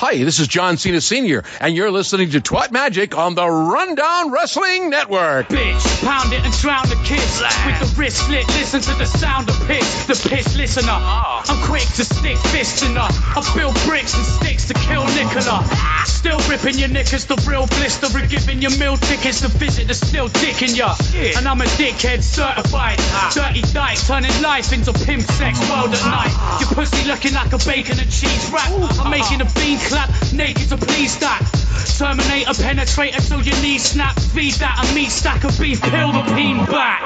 Hi, this is John Cena Sr., and you're listening to Twat Magic on the Rundown Wrestling Network. Bitch, pound it and drown the kids. With the wrist slit, listen to the sound of piss. The piss listener. Oh. I'm quick to stick fists in her. I build bricks and sticks to kill Nicola. Still ripping your knickers, the real blister. And giving your meal tickets to visit the still dick in ya. And I'm a dickhead certified. Ah. Dirty dyke, turning life into pimp sex world at night. Ah. Your pussy looking like a bacon and cheese wrap. I'm making a bean clap, naked to please that. Terminator penetrate until your knees snap. Feed that a meat stack of beef, peel the peen back.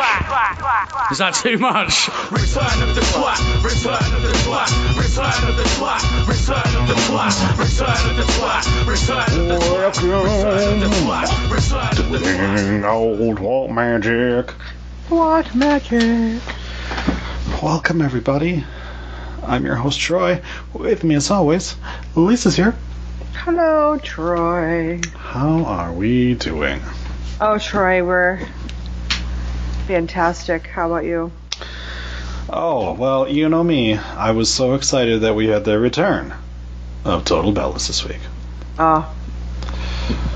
Is that too much? Return of the twat, return of the twat, return of the twat, return of the twat, return of the twat, return of the twat, return of the twat, return of the twat. Doing old Walt Magic. What magic? Welcome, everybody. I'm your host, Troy. With me, as always, Lisa's here. Hello, Troy. How are we doing? Oh, Troy, we're fantastic. How about you? Oh, well, you know me. I was so excited that we had the return of Total Bellas this week. Oh,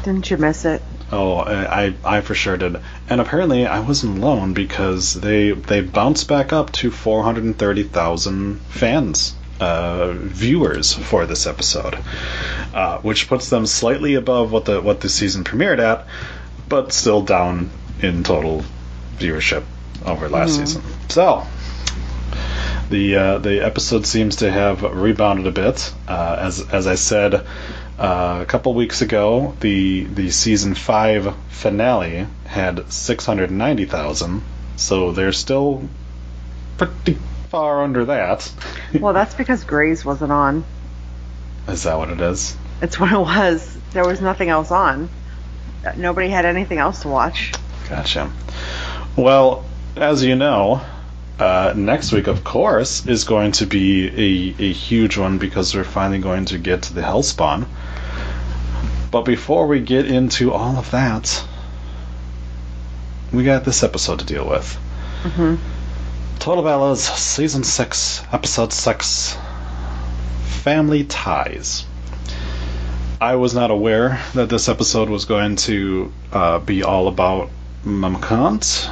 didn't you miss it? Oh, I, I, for sure did. And apparently, I wasn't alone because they they bounced back up to 430,000 fans, uh, viewers for this episode, uh, which puts them slightly above what the what the season premiered at, but still down in total viewership over last season. So. The uh, the episode seems to have rebounded a bit. Uh, as as I said uh, a couple weeks ago, the the season five finale had six hundred ninety thousand, so they're still pretty far under that. Well, that's because Grays wasn't on. Is that what it is? It's what it was. There was nothing else on. Nobody had anything else to watch. Gotcha. Well, as you know, uh, next week, of course, is going to be a, a huge one because we're finally going to get to the Hellspawn. But before we get into all of that, we got this episode to deal with. hmm Total Bellas, Season 6, Episode 6 Family Ties. I was not aware that this episode was going to uh, be all about Mama Cunt.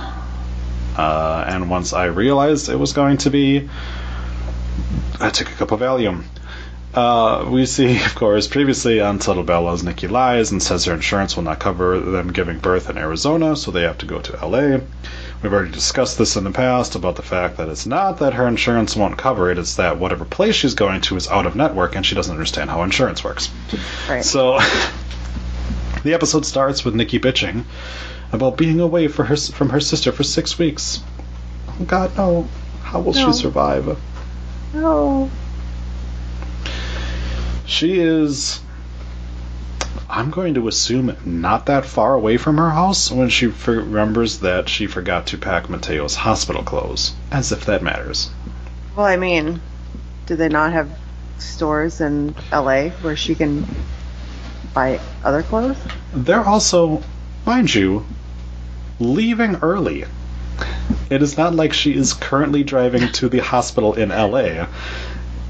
Uh, and once I realized it was going to be, I took a cup of Valium. Uh, we see, of course, previously on Total Bellas, Nikki lies and says her insurance will not cover them giving birth in Arizona, so they have to go to LA. We've already discussed this in the past about the fact that it's not that her insurance won't cover it, it's that whatever place she's going to is out of network and she doesn't understand how insurance works. Right. So, the episode starts with Nikki bitching about being away for her, from her sister for six weeks. Oh God, no. How will No. she survive? No. She is. I'm going to assume not that far away from her house when she for- remembers that she forgot to pack Mateo's hospital clothes. As if that matters. Well, I mean, do they not have stores in LA where she can buy other clothes? They're also, mind you, leaving early. It is not like she is currently driving to the hospital in LA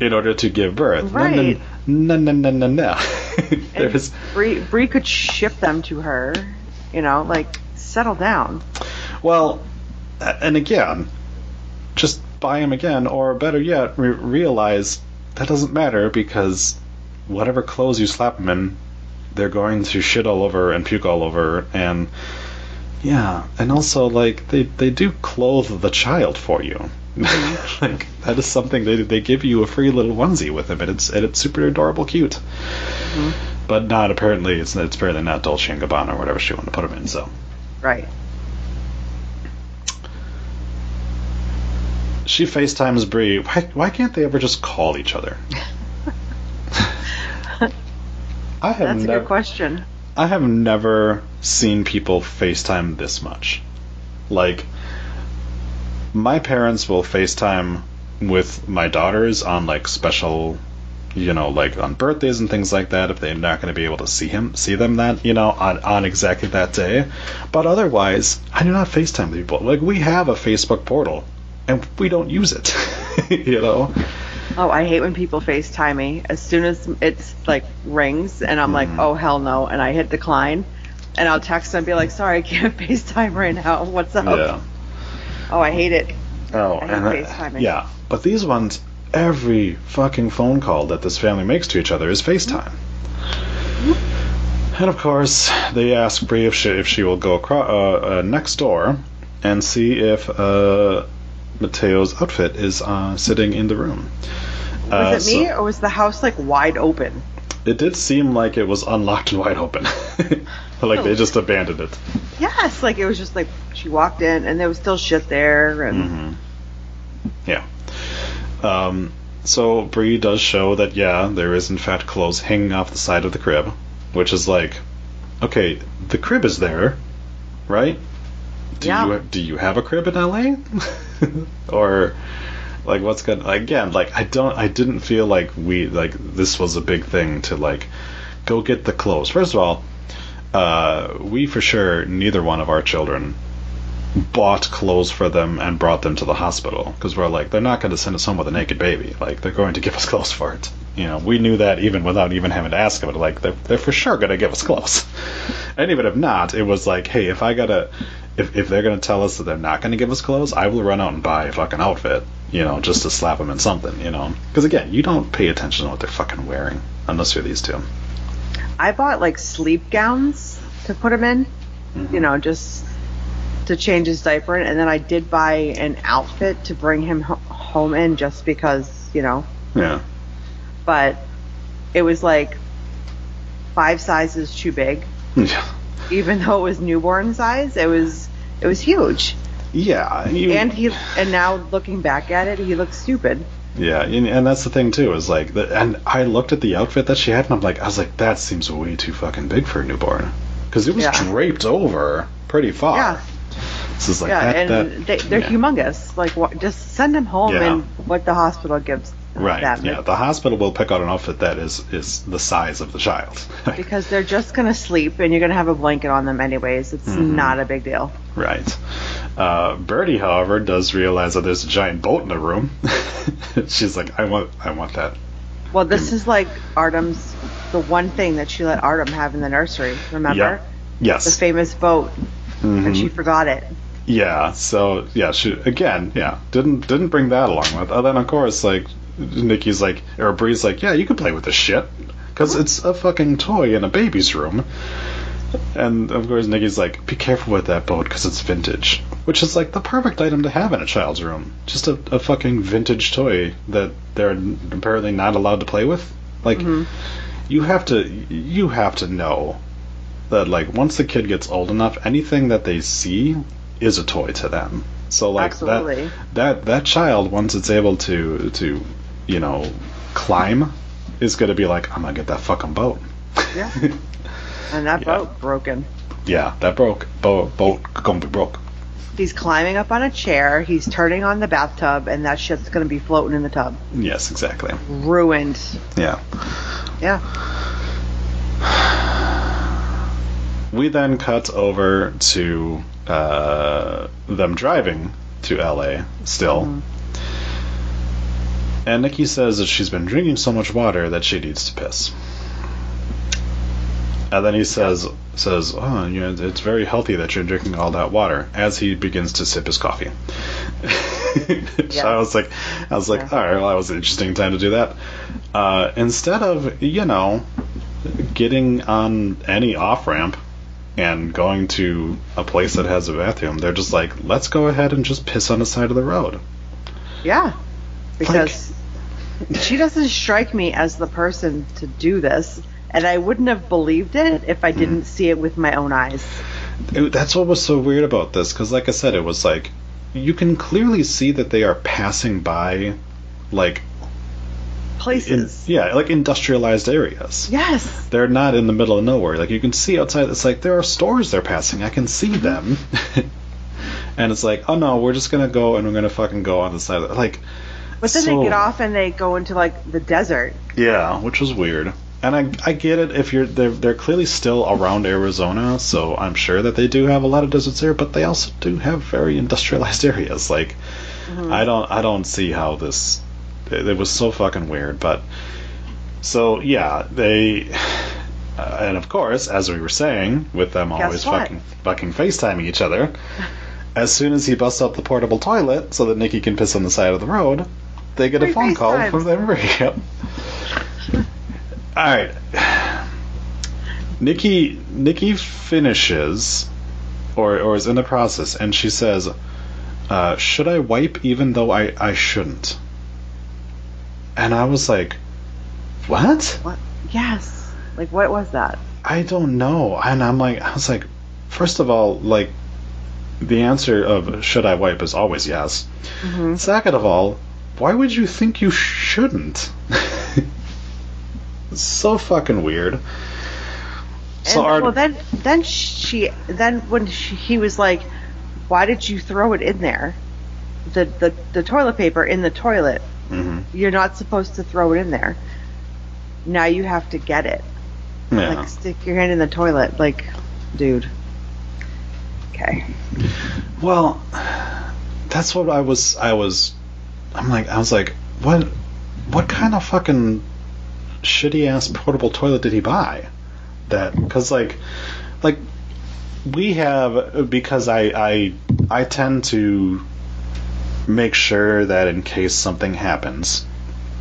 in order to give birth. Right. No, no, no, no, no. There's. Brie, Brie could ship them to her. You know, like settle down. Well, and again, just buy them again, or better yet, re- realize that doesn't matter because whatever clothes you slap them in, they're going to shit all over and puke all over, and yeah, and also like they they do clothe the child for you. like that is something they they give you a free little onesie with them, and it's and it's super adorable, cute. Mm-hmm. But not apparently it's it's apparently not Dolce and Gabbana or whatever she wanted to put them in. So Right. she FaceTimes Brie. Why, why can't they ever just call each other? I have That's a never, good question. I have never seen people FaceTime this much. Like, my parents will FaceTime with my daughters on like special, you know, like on birthdays and things like that. If they're not going to be able to see him, see them that, you know, on on exactly that day. But otherwise, I do not FaceTime people. Like we have a Facebook portal, and we don't use it. you know. Oh, I hate when people FaceTime me. As soon as it's like rings and I'm like, oh hell no, and I hit decline, and I'll text them and be like, sorry, I can't FaceTime right now. What's up? Yeah. Oh, I hate it. Oh, I hate and I- yeah, but these ones, every fucking phone call that this family makes to each other is FaceTime. And of course, they ask Brie if she if she will go across uh, uh, next door and see if uh, Mateo's outfit is uh, sitting in the room. Uh, Was it me so- or was the house like wide open? it did seem like it was unlocked and wide open, like they just abandoned it. Yes, like it was just like she walked in and there was still shit there and Mm-hmm. Yeah. Um, so Brie does show that yeah, there is in fact clothes hanging off the side of the crib, which is like, okay, the crib is there, right? Do Yeah. you do you have a crib in LA? or like what's good again like i don't i didn't feel like we like this was a big thing to like go get the clothes. First of all uh we for sure neither one of our children bought clothes for them and brought them to the hospital because we're like they're not going to send us home with a naked baby. Like they're going to give us clothes for it. You know we knew that even without even having to ask them like they're, they're for sure going to give us clothes. And even if not it was like hey if i gotta if, if they're going to tell us that they're not going to give us clothes i will run out and buy a fucking outfit you know just to slap them in something you know? Because again you don't pay attention to what they're fucking wearing unless you're these two. I bought like sleep gowns to put him in, Mm-hmm. you know, just to change his diaper in, and then I did buy an outfit to bring him ho- home in just because, you know, yeah. But it was like five sizes too big. yeah Even though it was newborn size, it was it was huge. yeah you, And he and now looking back at it, he looks stupid. Yeah, and, and that's the thing too is like, the, and I looked at the outfit that she had, and I'm like, I was like, that seems way too fucking big for a newborn, because it was Yeah. draped over pretty far. Yeah. This is like yeah, that, and that- they, they're yeah. humongous. Like, what, just send him home Yeah. and what the hospital gives Right. them. Yeah. The hospital will pick out an outfit that is is the size of the child. because they're just gonna sleep and you're gonna have a blanket on them anyways. It's Mm-hmm. not a big deal. right. Uh, Birdie, however, does realize that there's a giant boat in the room. She's like, I want, I want that. Well, this is like Artem's the one thing that she let Artem have in the nursery. Remember Yeah. Yes. the famous boat, Mhm. and she forgot it. Yeah, so yeah, she again, yeah, didn't didn't bring that along with. And then of course, like Nikki's like, or Brie's like, yeah, you can play with this shit because it's a fucking toy in a baby's room. And of course, Nikki's like, be careful with that boat because it's vintage, which is like the perfect item to have in a child's room. Just a, a fucking vintage toy that they're apparently not allowed to play with. Like, mm-hmm. you have to you have to know that like once the kid gets old enough, anything that they see is a toy to them. So like Absolutely. that that that child once it's able to to you know climb is going to be like I'm going to get that fucking boat. Yeah. And that Yeah. boat broken. Yeah, that broke boat boat going to be broke. He's climbing up on a chair. He's turning on the bathtub, and that shit's gonna be floating in the tub. Yes, exactly. Ruined. Yeah. Yeah. We then cut over to uh, them driving to LA still. And Nikki says that she's been drinking so much water that she needs to piss. And then he says, "says Oh, you know, it's very healthy that you're drinking all that water." As he begins to sip his coffee, so I was like, "I was like, Yeah. all right, well, that was an interesting time to do that." Uh, instead of you know getting on any off ramp and going to a place that has a bathroom, they're just like, "Let's go ahead and just piss on the side of the road." Yeah. Because she doesn't strike me as the person to do this. And I wouldn't have believed it if I didn't hmm. see it with my own eyes. It- that's what was so weird about this because like i said it was like you can clearly see that they are passing by like in, Places. yeah like industrialized areas Yes. they're not in the middle of nowhere like you can see outside it's like there are stores they're passing i can see mm-hmm. them and it's like oh no we're just gonna go and we're gonna fucking go on the side of the, like But then so- they get off and they go into like the desert. yeah which was weird and I, I get it if you're they're, they're clearly still around Arizona, so I'm sure that they do have a lot of deserts there, but they also do have very industrialized areas. Like I don't I don't see how this it, it was so fucking weird. But so yeah, they. Uh, and of course, as we were saying, with them always what? fucking fucking FaceTiming each other, as soon as he busts up the portable toilet so that Nikki can piss on the side of the road, they get a phone call from their yep. All right. Nikki Nikki finishes or or is in the process and she says, uh, should I wipe even though I, I shouldn't? And I was like, What? What? Yes. Like, what was that? I don't know. And I'm like, I was like, first of all, like, the answer of should I wipe is always yes. Mm-hmm. Second of all, why would you think you shouldn't? it's so fucking weird. So and, our, well, then, then she, then when she, he was like, "Why did you throw it in there? The the the toilet paper in the toilet. Mhm. You're not supposed to throw it in there. Now you have to get it. yeah. Like, stick your hand in the toilet. Like, dude. Okay. Well, that's what I was. I was. I'm like. I was like, what? What kind of fucking shitty ass portable toilet did he buy? That because like, like we have because I I I tend to make sure that in case something happens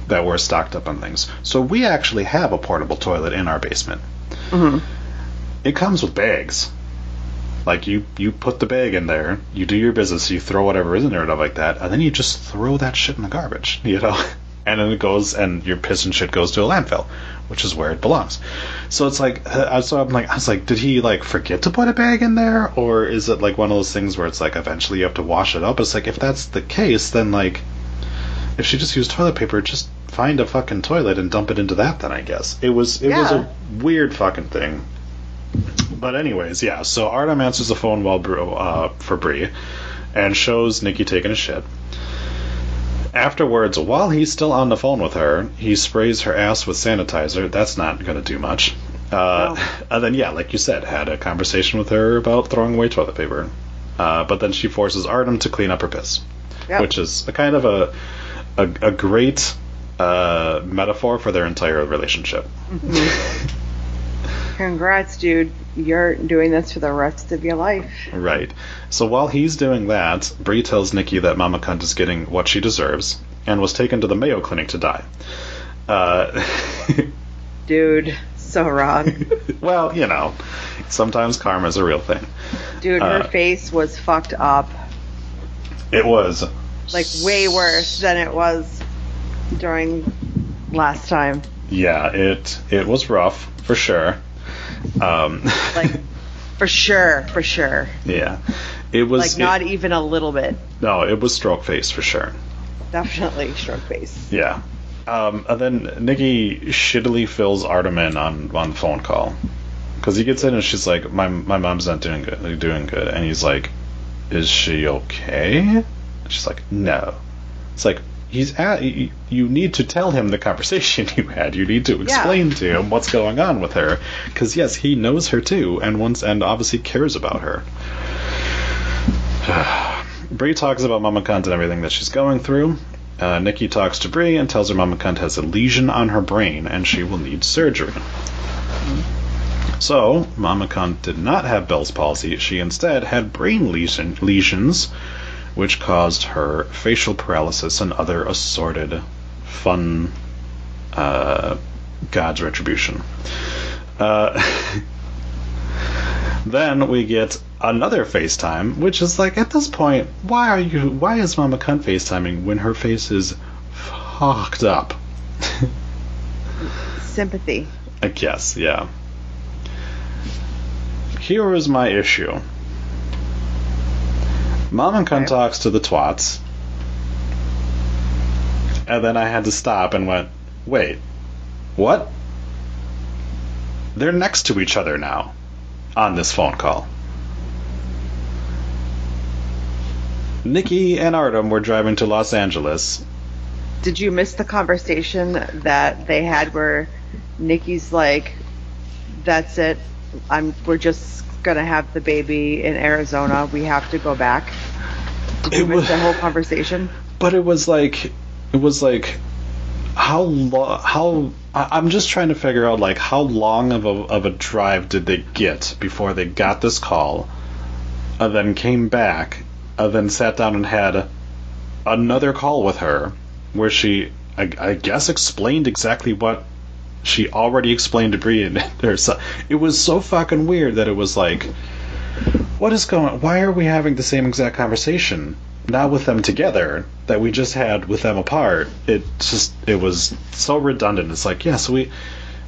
that we're stocked up on things. So we actually have a portable toilet in our basement. hmm It comes with bags. Like you, you put the bag in there, you do your business, you throw whatever is in there, and stuff like that, and then you just throw that shit in the garbage, you know. And then it goes, and your piss and shit goes to a landfill, which is where it belongs. So it's like, uh, so I'm like, I was like, did he like forget to put a bag in there, or is it like one of those things where it's like eventually you have to wash it up? It's like if that's the case, then like, if she just used toilet paper, just find a fucking toilet and dump it into that. Then I guess it was it was a weird fucking thing. But anyways, yeah. So Artem answers the phone while uh, for Brie, and shows Nikki taking a shit. Afterwards, while he's still on the phone with her, he sprays her ass with sanitizer. That's not going to do much. Uh, And then, yeah, like you said, had a conversation with her about throwing away toilet paper. Uh, but then she forces Artem to clean up her piss, Yep. which is a kind of a a, a great uh, metaphor for their entire relationship. Congrats, dude. You're doing this for the rest of your life. Right. So while he's doing that, Brie tells Nikki that Mama Cunt is getting what she deserves and was taken to the Mayo Clinic to die. Uh, Dude, so wrong. well, you know, sometimes karma's a real thing. Dude, her Uh, face was fucked up. It was Like, way worse than it was during last time. Yeah, it it was rough for sure. Um, Like, for sure, for sure. yeah, it was Like, not it- even a little bit. no, it was stroke face for sure. Definitely stroke face. Yeah. Um, and then Nikki shittily fills Artem in on on the phone call because he gets in and she's like, "My my mom's not doing good, doing good," and he's like, "Is she okay?" And she's like, "No." It's like he's at. You, need to tell him the conversation you had. You need to explain to him what's going on with her because yes, he knows her too, and wants and obviously cares about her. Brie talks about Mama Cunt and everything that she's going through. Uh, Nikki talks to Brie and tells her Mama Cunt has a lesion on her brain and she will need surgery. So, Mama Cunt did not have Bell's palsy. She instead had brain lesion, lesions, which caused her facial paralysis and other assorted fun uh, God's retribution. Uh, then we get another FaceTime, which is like at this point, why are you? Why is Mama Cunt FaceTiming when her face is fucked up? Sympathy. I guess, yeah. Here is my issue. Mom and Cunt Okay. talks to the twats, and then I had to stop and went, wait, what? They're next to each other now on this phone call. Nikki and Artem were driving to Los Angeles. Did you miss the conversation that they had where Nikki's like, "That's it. I'm. We're just gonna have the baby in Arizona. We have to go back." Did you It miss was- the whole conversation? but it was like it was like how long? how I- I'm just trying to figure out like how long of a of a drive did they get before they got this call, and then came back, and then sat down and had another call with her, where she I, I guess explained exactly what she already explained to Brie and there's it was so fucking weird that it was like what is going why are we having the same exact conversation? Now with them together that we just had with them apart. It just it was so redundant. It's like yeah so we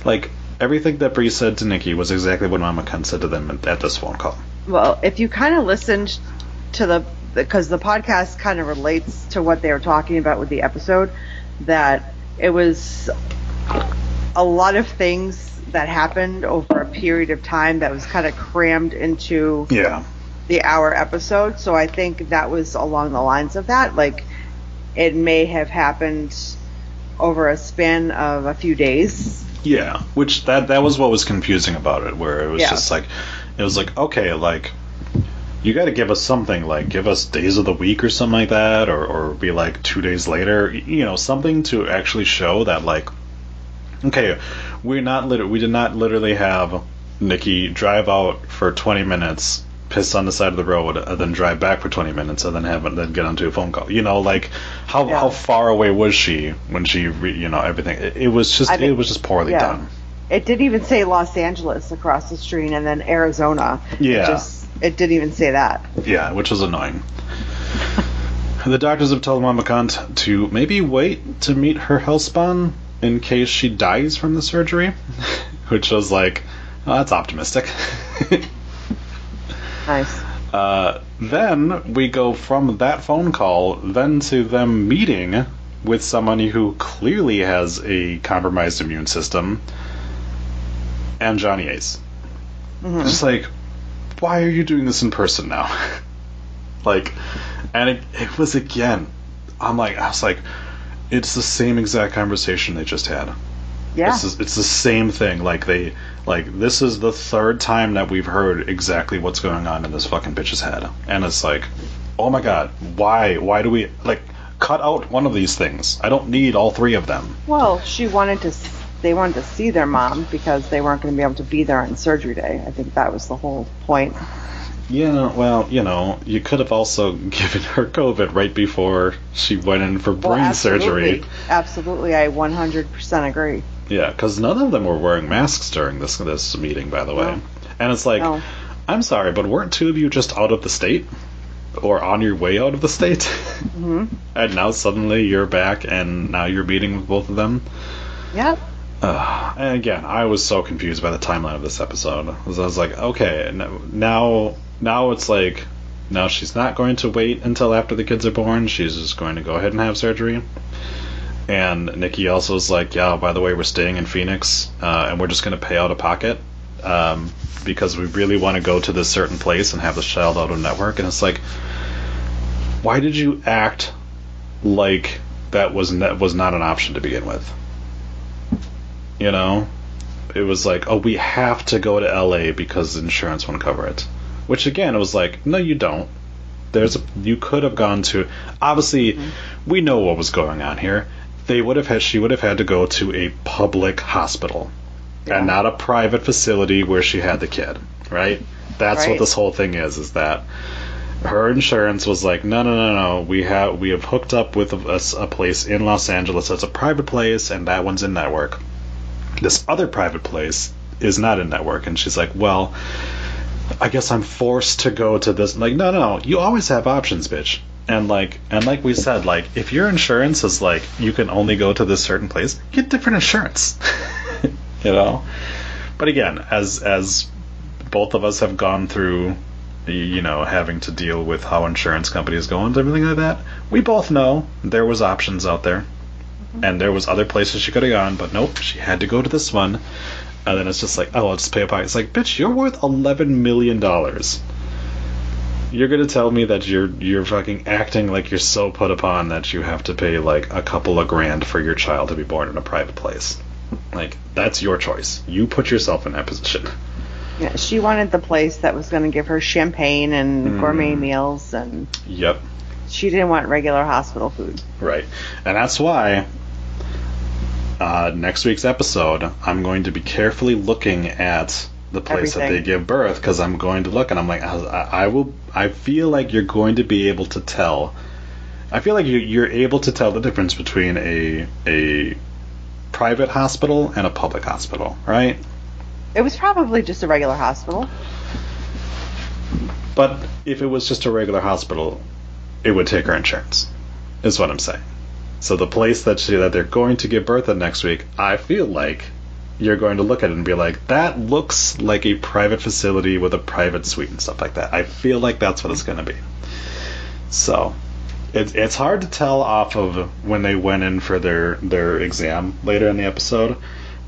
like everything that Brie said to Nikki was exactly what Mama Cunt said to them at this phone call. Well, if you kind of listened to the because the podcast kind of relates to what they were talking about with the episode, that it was a lot of things that happened over a period of time that was kind of crammed into yeah the hour episode. So I think that was along the lines of that. Like it may have happened over a span of a few days. Yeah, which that that was what was confusing about it, where it was Yeah. just like, it was like, okay, like, you got to give us something, like, give us days of the week or something like that, or or be like two days later, you know, something to actually show that like, okay, we're not lit- we did not literally have Nikki drive out for twenty minutes. Piss on the side of the road, and then drive back for twenty minutes, and then have then get onto a phone call. You know, like how Yeah. how far away was she when she, re, you know, everything? It, it was just I mean, it was just poorly yeah. done. It didn't even say Los Angeles across the street and then Arizona. Yeah. It just it didn't even say that. Yeah, which was annoying. the doctors have told Mama Cunt to maybe wait to meet her hellspawn in case she dies from the surgery, which was like, oh, that's optimistic. Nice. uh, then we go from that phone call then to them meeting with someone who clearly has a compromised immune system and Johnny Ace. Just like, why are you doing this in person now? like, and it, it was again, I'm like, I was like, it's the same exact conversation they just had. Yeah. This is, it's the same thing. Like they, like this is the third time that we've heard exactly what's going on in this fucking bitch's head, and it's like, oh my god, why, why do we like cut out one of these things? I don't need all three of them. Well, she wanted to. They wanted to see their mom because they weren't going to be able to be there on surgery day. I think that was the whole point. Yeah, well, you know, you could have also given her COVID right before she went in for brain well, surgery. absolutely, absolutely, I 100% agree. Yeah, because none of them were wearing masks during this this meeting, by the way. No. And it's like, No. I'm sorry, but weren't two of you just out of the state, or on your way out of the state? hmm and now suddenly you're back, and now you're meeting with both of them. Yep. And again, I was so confused by the timeline of this episode. I was like, okay, now now it's like now she's not going to wait until after the kids are born. She's just going to go ahead and have surgery. And Nikki also is like, yeah, by the way, we're staying in Phoenix, uh, and we're just going to pay out of pocket um, because we really want to go to this certain place and have this child out of network. And it's like, why did you act like that was ne- was not an option to begin with? You know, it was like, oh, we have to go to LA because insurance won't cover it. Which again, it was like, no, you don't. There's a, you could have gone to. Obviously, mm-hmm. we know what was going on here. They would have had. She would have had to go to a public hospital, Yeah. and not a private facility where she had the kid. Right. That's what this whole thing is. Is that her insurance was like, no, no, no, no. We have we have hooked up with a, a- a place in Los Angeles that's a private place, and that one's in network. This other private place is not in network, and she's like, well, I guess I'm forced to go to this. Like, no, no, no. You always have options, bitch. And like, and like we said, like, if your insurance is like you can only go to this certain place, get different insurance. you know. But again, as as both of us have gone through you know, having to deal with how insurance companies go and everything like that. We both know there was options out there, and there was other places she could have gone, but nope, she had to go to this one. And then it's just like, oh, I'll just pay a pocket. It's like, bitch, you're worth eleven million dollars. You're gonna tell me that you're you're fucking acting like you're so put upon that you have to pay like a couple of grand for your child to be born in a private place. Like that's your choice. You put yourself in that position. Yeah, she wanted the place that was going to give her champagne and Mm. gourmet meals, and Yep. she didn't want regular hospital food. Right. And that's why uh, next week's episode, I'm going to be carefully looking at the place that they give birth because I'm going to look and I'm like, I, I will. I feel like you're going to be able to tell. I feel like you, you're able to tell the difference between a a private hospital and a public hospital, right? It was probably just a regular hospital. But if it was just a regular hospital, it would take her insurance. Is what I'm saying. So the place that she, that they're going to give birth at next week, I feel like you're going to look at it and be like, that looks like a private facility with a private suite and stuff like that. I feel like that's what it's going to be. So it, it's hard to tell off of when they went in for their their exam later in the episode,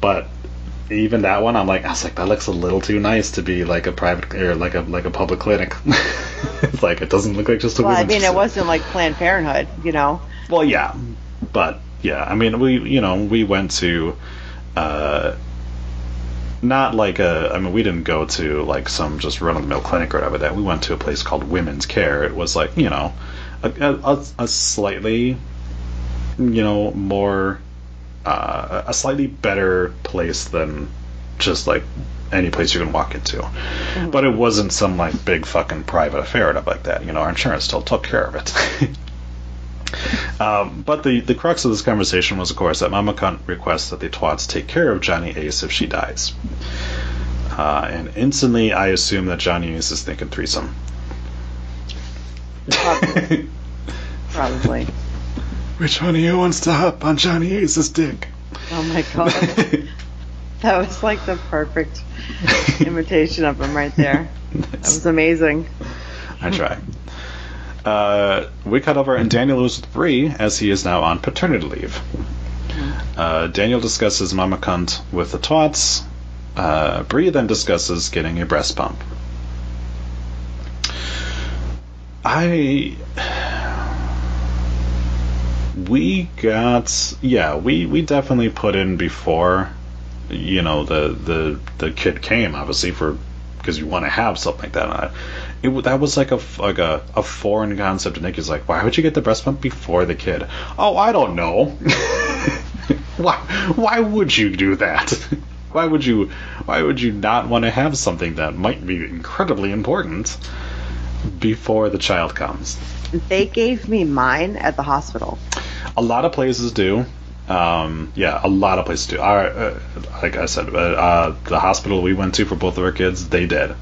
but even that one, I'm like, I was like, that looks a little too nice to be like a private or like a like a public clinic. it's like it doesn't look like just a. Well, I mean, it wasn't like Planned Parenthood, you know. Well, yeah, but yeah, I mean, we you know we went to, uh, not like a. I mean, we didn't go to like some just run of the mill clinic or whatever. That we went to a place called Women's Care. It was like you know, a, a, a slightly, you know, more, uh, a slightly better place than just like any place you can walk into. But it wasn't some like big fucking private affair or stuff like that. You know, our insurance still took care of it. Um, but the, the crux of this conversation was, of course, that Mama Cunt requests that the twats take care of Johnny Ace if she dies. Uh, and instantly, I assume that Johnny Ace is thinking threesome. Probably. Probably. Which one of you wants to hop on Johnny Ace's dick? Oh my god. That was like the perfect imitation of him right there. That was amazing. I try. Uh, we cut over, and Daniel is with Brie as he is now on paternity leave. Uh, Daniel discusses Mama Cunt with the twats. Uh, Brie then discusses getting a breast pump. I. We got yeah we we definitely put in before you know the the the kid came obviously for because you want to have something like that. It, that was like a like a, a foreign concept. And Nikki's like, why would you get the breast pump before the kid? Oh, I don't know. why why would you do that? why would you why would you not want to have something that might be incredibly important before the child comes? They gave me mine at the hospital. A lot of places do. Um, yeah, a lot of places do. Our, uh, like I said, uh, uh, the hospital we went to for both of our kids, they did.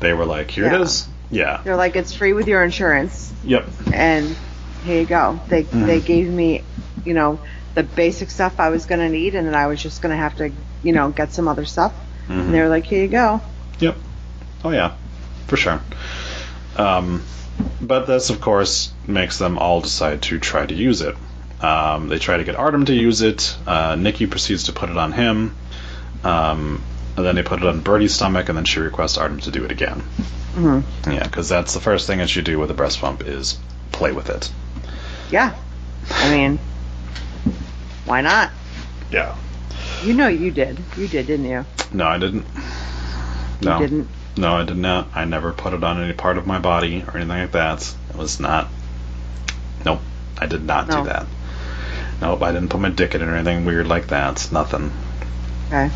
They were like, "Here it Yeah. is." Yeah. They're like, it's free with your insurance, Yep. and here you go. They Mm-hmm. they gave me, you know, the basic stuff I was gonna need, and then I was just gonna have to, you know, get some other stuff. Mm-hmm. And they were like, here you go. Yep. Oh yeah, for sure. Um, but this, of course, makes them all decide to try to use it. Um, they try to get Artem to use it. Uh, Nikki proceeds to put it on him. Um, and then they put it on Birdie's stomach, and then she requests Artem to do it again. Mm-hmm. Yeah, because that's the first thing that you do with a breast pump is play with it. Yeah. I mean, why not? Yeah. You know you did. You did, didn't you? No, I didn't. No. You didn't. No, I did not. I never put it on any part of my body or anything like that. It was not. Nope, I did not No. do that. Nope, I didn't put my dick in or anything weird like that. It's Nothing. Okay.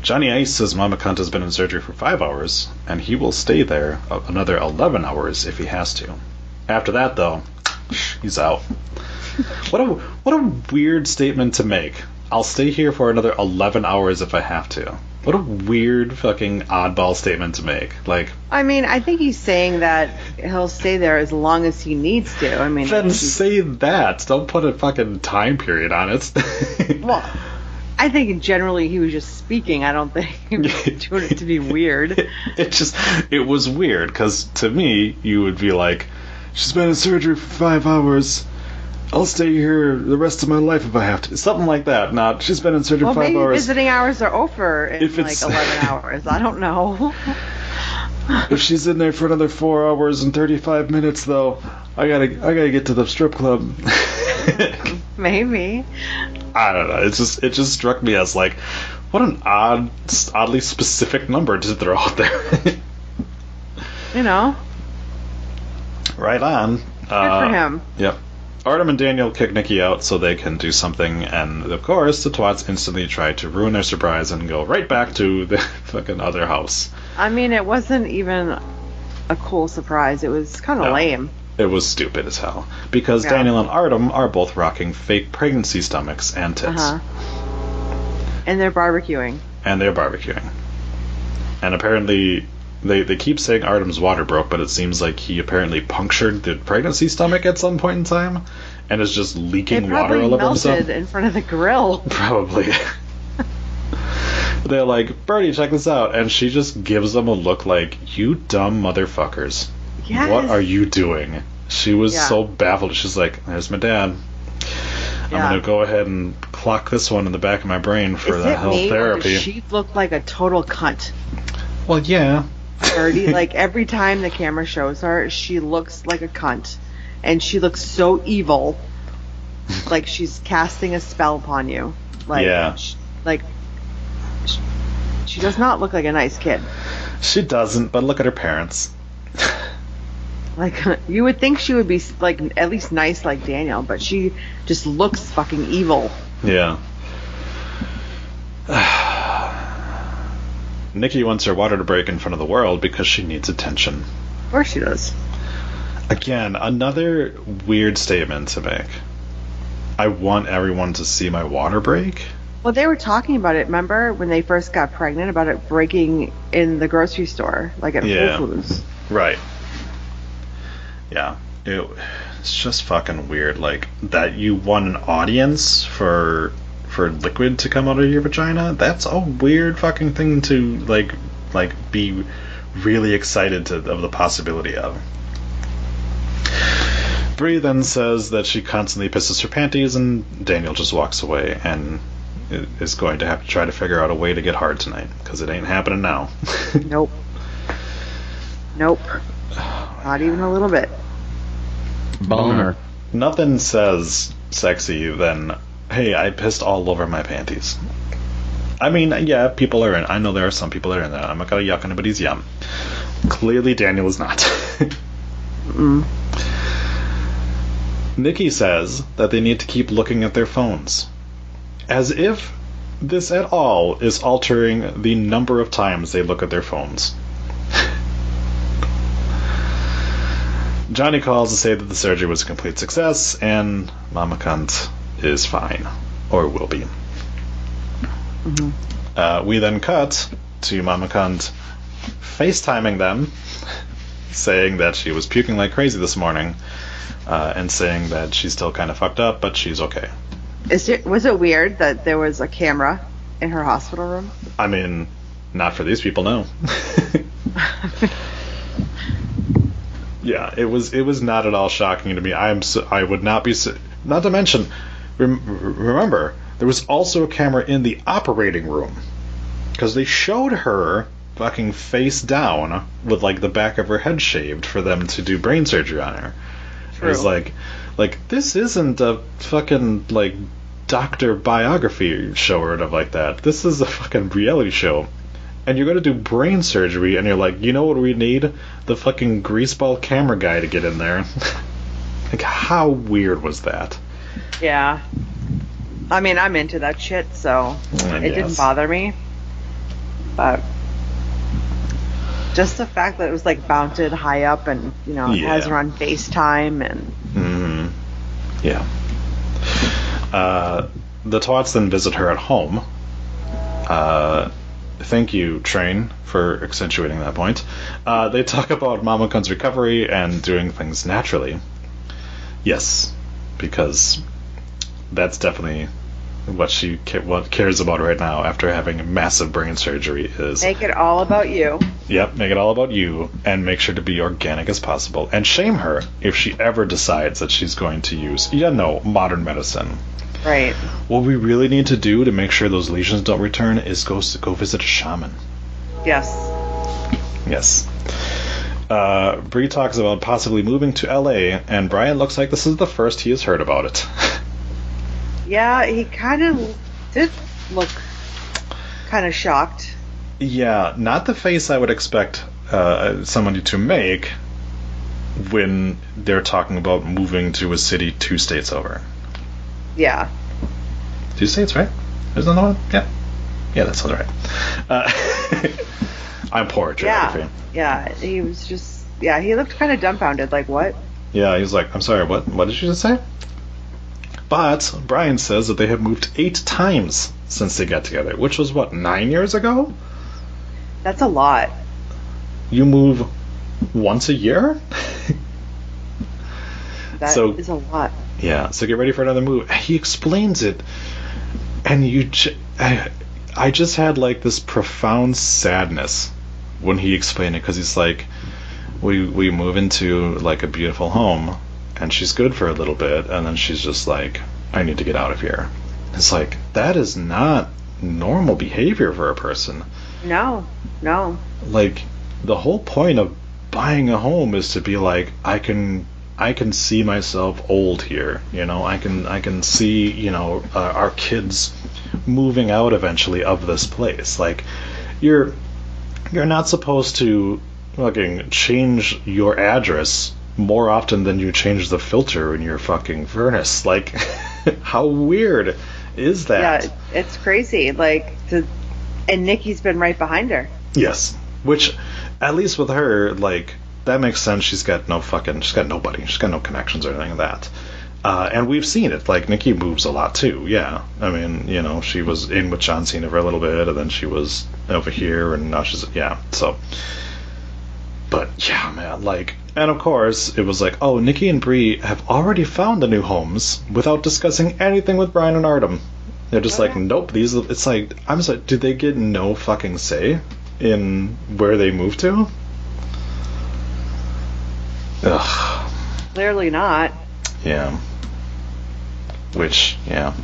Johnny Ace says Mama Cunt has been in surgery for five hours, and he will stay there another 11 hours if he has to. After that, though, he's out. What a what a weird statement to make. I'll stay here for another 11 hours if I have to. What a weird fucking oddball statement to make. Like, I mean, I think he's saying that he'll stay there as long as he needs to. I mean, then say that. Don't put a fucking time period on it. well, I think generally he was just speaking. I don't think he was doing it to be weird. it just it was weird because to me you would be like she's been in surgery for five hours i'll stay here the rest of my life if i have to something like that not she's been in surgery Well, for five maybe hours visiting hours are over in If like 11 hours. I don't know. if she's in there for another four hours and 35 minutes though i gotta i gotta get to the strip club maybe. i don't know it's just it just struck me as like what an odd oddly specific number to throw out there You know, right on good uh, for him. Yep. Artem and Daniel kick Nikki out so they can do something, and of course, the twats instantly try to ruin their surprise and go right back to the fucking other house. I mean, it wasn't even a cool surprise. It was kind of No. lame. It was stupid as hell. Because Yeah. Daniel and Artem are both rocking fake pregnancy stomachs and tits. huh. And they're barbecuing. And they're barbecuing. And apparently, they, they keep saying Artem's water broke, but it seems like he apparently punctured the pregnancy stomach at some point in time and is just leaking water all over himself. melted in front of the grill. Probably. They're like, Birdie, check this out. And she just gives them a look like, you dumb motherfuckers. Yes. What are you doing? She was Yeah. so baffled. She's like, there's my dad. I'm going to go ahead and clock this one in the back of my brain for Is the it health me or therapy. does she looked like a total cunt? Well, yeah. Birdie, like every time the camera shows her, she looks like a cunt, and she looks so evil, like she's casting a spell upon you. Like, Yeah. sh- like sh- she does not look like a nice kid. She doesn't, but look at her parents. Like you would think she would be like at least nice like Daniel, but she just looks fucking evil. Yeah. Nikki wants her water to break in front of the world because she needs attention. Of course she does. Again, another weird statement to make. I want everyone to see my water break. Well, they were talking about it. Remember when they first got pregnant about it breaking in the grocery store, like at Yeah. Whole Foods. Right. Yeah. It, it's just fucking weird. Like that you want an audience for for liquid to come out of your vagina. That's a weird fucking thing to like like be really excited to of the possibility of. Brie then says that she constantly pisses her panties, and Daniel just walks away and is going to have to try to figure out a way to get hard tonight because it ain't happening now. Nope. Nope. Not even a little bit. Boner. Nothing says sexy than, hey, I pissed all over my panties. I mean, yeah, people are in. I know there are some people that are in that. I'm not gonna yuck anybody's yum. Clearly, Daniel is not. Mm. Nikki says that they need to keep looking at their phones. As if this at all is altering the number of times they look at their phones. Johnny calls to say that the surgery was a complete success and Mama Cunt is fine. Or will be. Uh, we then cut to Mama Cunt FaceTiming them, saying that she was puking like crazy this morning, uh, and saying that she's still kind of fucked up, but she's okay. Is it was it weird that there was a camera in her hospital room? I mean, not for these people, no. yeah, it was it was not at all shocking to me. I am so, I would not be so, not to mention rem, remember there was also a camera in the operating room because they showed her fucking face down with like the back of her head shaved for them to do brain surgery on her. It was like like this isn't a fucking like doctor biography show or whatever like that. This is a fucking reality show. And you're gonna do brain surgery and you're like, you know what we need? The fucking greaseball camera guy to get in there. like how weird was that? Yeah. I mean, I'm into that shit, so I it didn't bother me. But just the fact that it was like mounted high up and, you know, it has Yeah. her on FaceTime and hmm Yeah. Uh, the twats then visit her at home. Uh, thank you, Train, for accentuating that point. Uh, they talk about Mama Cunt's recovery and doing things naturally. Yes, because that's definitely what she ca- what cares about right now after having massive brain surgery is make it all about you. Yep, make it all about you and make sure to be organic as possible. And shame her if she ever decides that she's going to use, you know, modern medicine. Right. What we really need to do to make sure those lesions don't return is go go visit a shaman. Yes. Yes. Uh, Brie talks about possibly moving to LA, and Bryan looks like this is the first he has heard about it. Yeah, he kind of did look kind of shocked. yeah, not the face I would expect uh, somebody to make, when they're talking about moving to a city two states over. Yeah. Two states, right? Is that the one? Yeah. Yeah, that sounds right. Uh, I'm poor at geography. Yeah. Yeah. He was just. Yeah. He looked kind of dumbfounded. Like what? Yeah, he was like, I'm sorry, what? What did you just say? But Bryan says that they have moved eight times since they got together, which was what nine years ago. That's a lot. You move once a year. That is So- a lot. Yeah, so get ready for another move. He explains it, and you, j- I, I just had like this profound sadness when he explained it because he's like, we we move into like a beautiful home, and she's good for a little bit, and then she's just like, I need to get out of here. It's like that is not normal behavior for a person. No. No. Like the whole point of buying a home is to be like I can I can see myself old here. You know, I can I can see you know uh, our kids moving out eventually of this place. Like you're you're not supposed to fucking change your address more often than you change the filter in your fucking furnace. Like how weird is that? Yeah. It's crazy. Like to. And Nikki's been right behind her. Yes. Which, at least with her, like, that makes sense. She's got no fucking, she's got nobody. She's got no connections or anything like that. Uh, and we've seen it. Like, Nikki moves a lot too. Yeah. I mean, you know, she was in with John Cena for a little bit, and then she was over here, and now she's, yeah. So, but yeah, man, like, and of course, it was like, oh, Nikki and Brie have already found the new homes without discussing anything with Bryan and Artem. They're just like, nope. These. are- It's like, I'm sorry. Did they get no fucking say in where they move to? Ugh. Clearly not. Yeah. Which, yeah.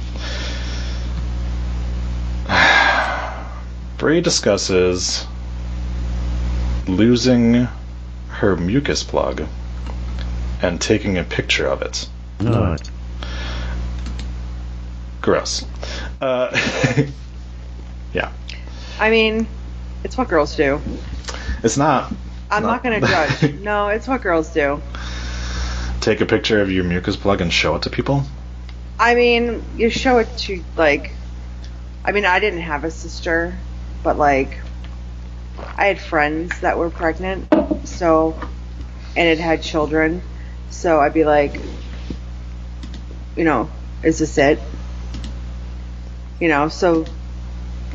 Brie discusses losing her mucus plug and taking a picture of it. Alright. Gross. Uh, yeah. I mean, it's what girls do. It's not. I'm not, Not- going to judge. No, it's what girls do. Take a picture of your mucus plug and show it to people. I mean, you show it to like. I mean, I didn't have a sister, but like, I had friends that were pregnant, so, and it had children, so I'd be like, you know, is this it? You know, so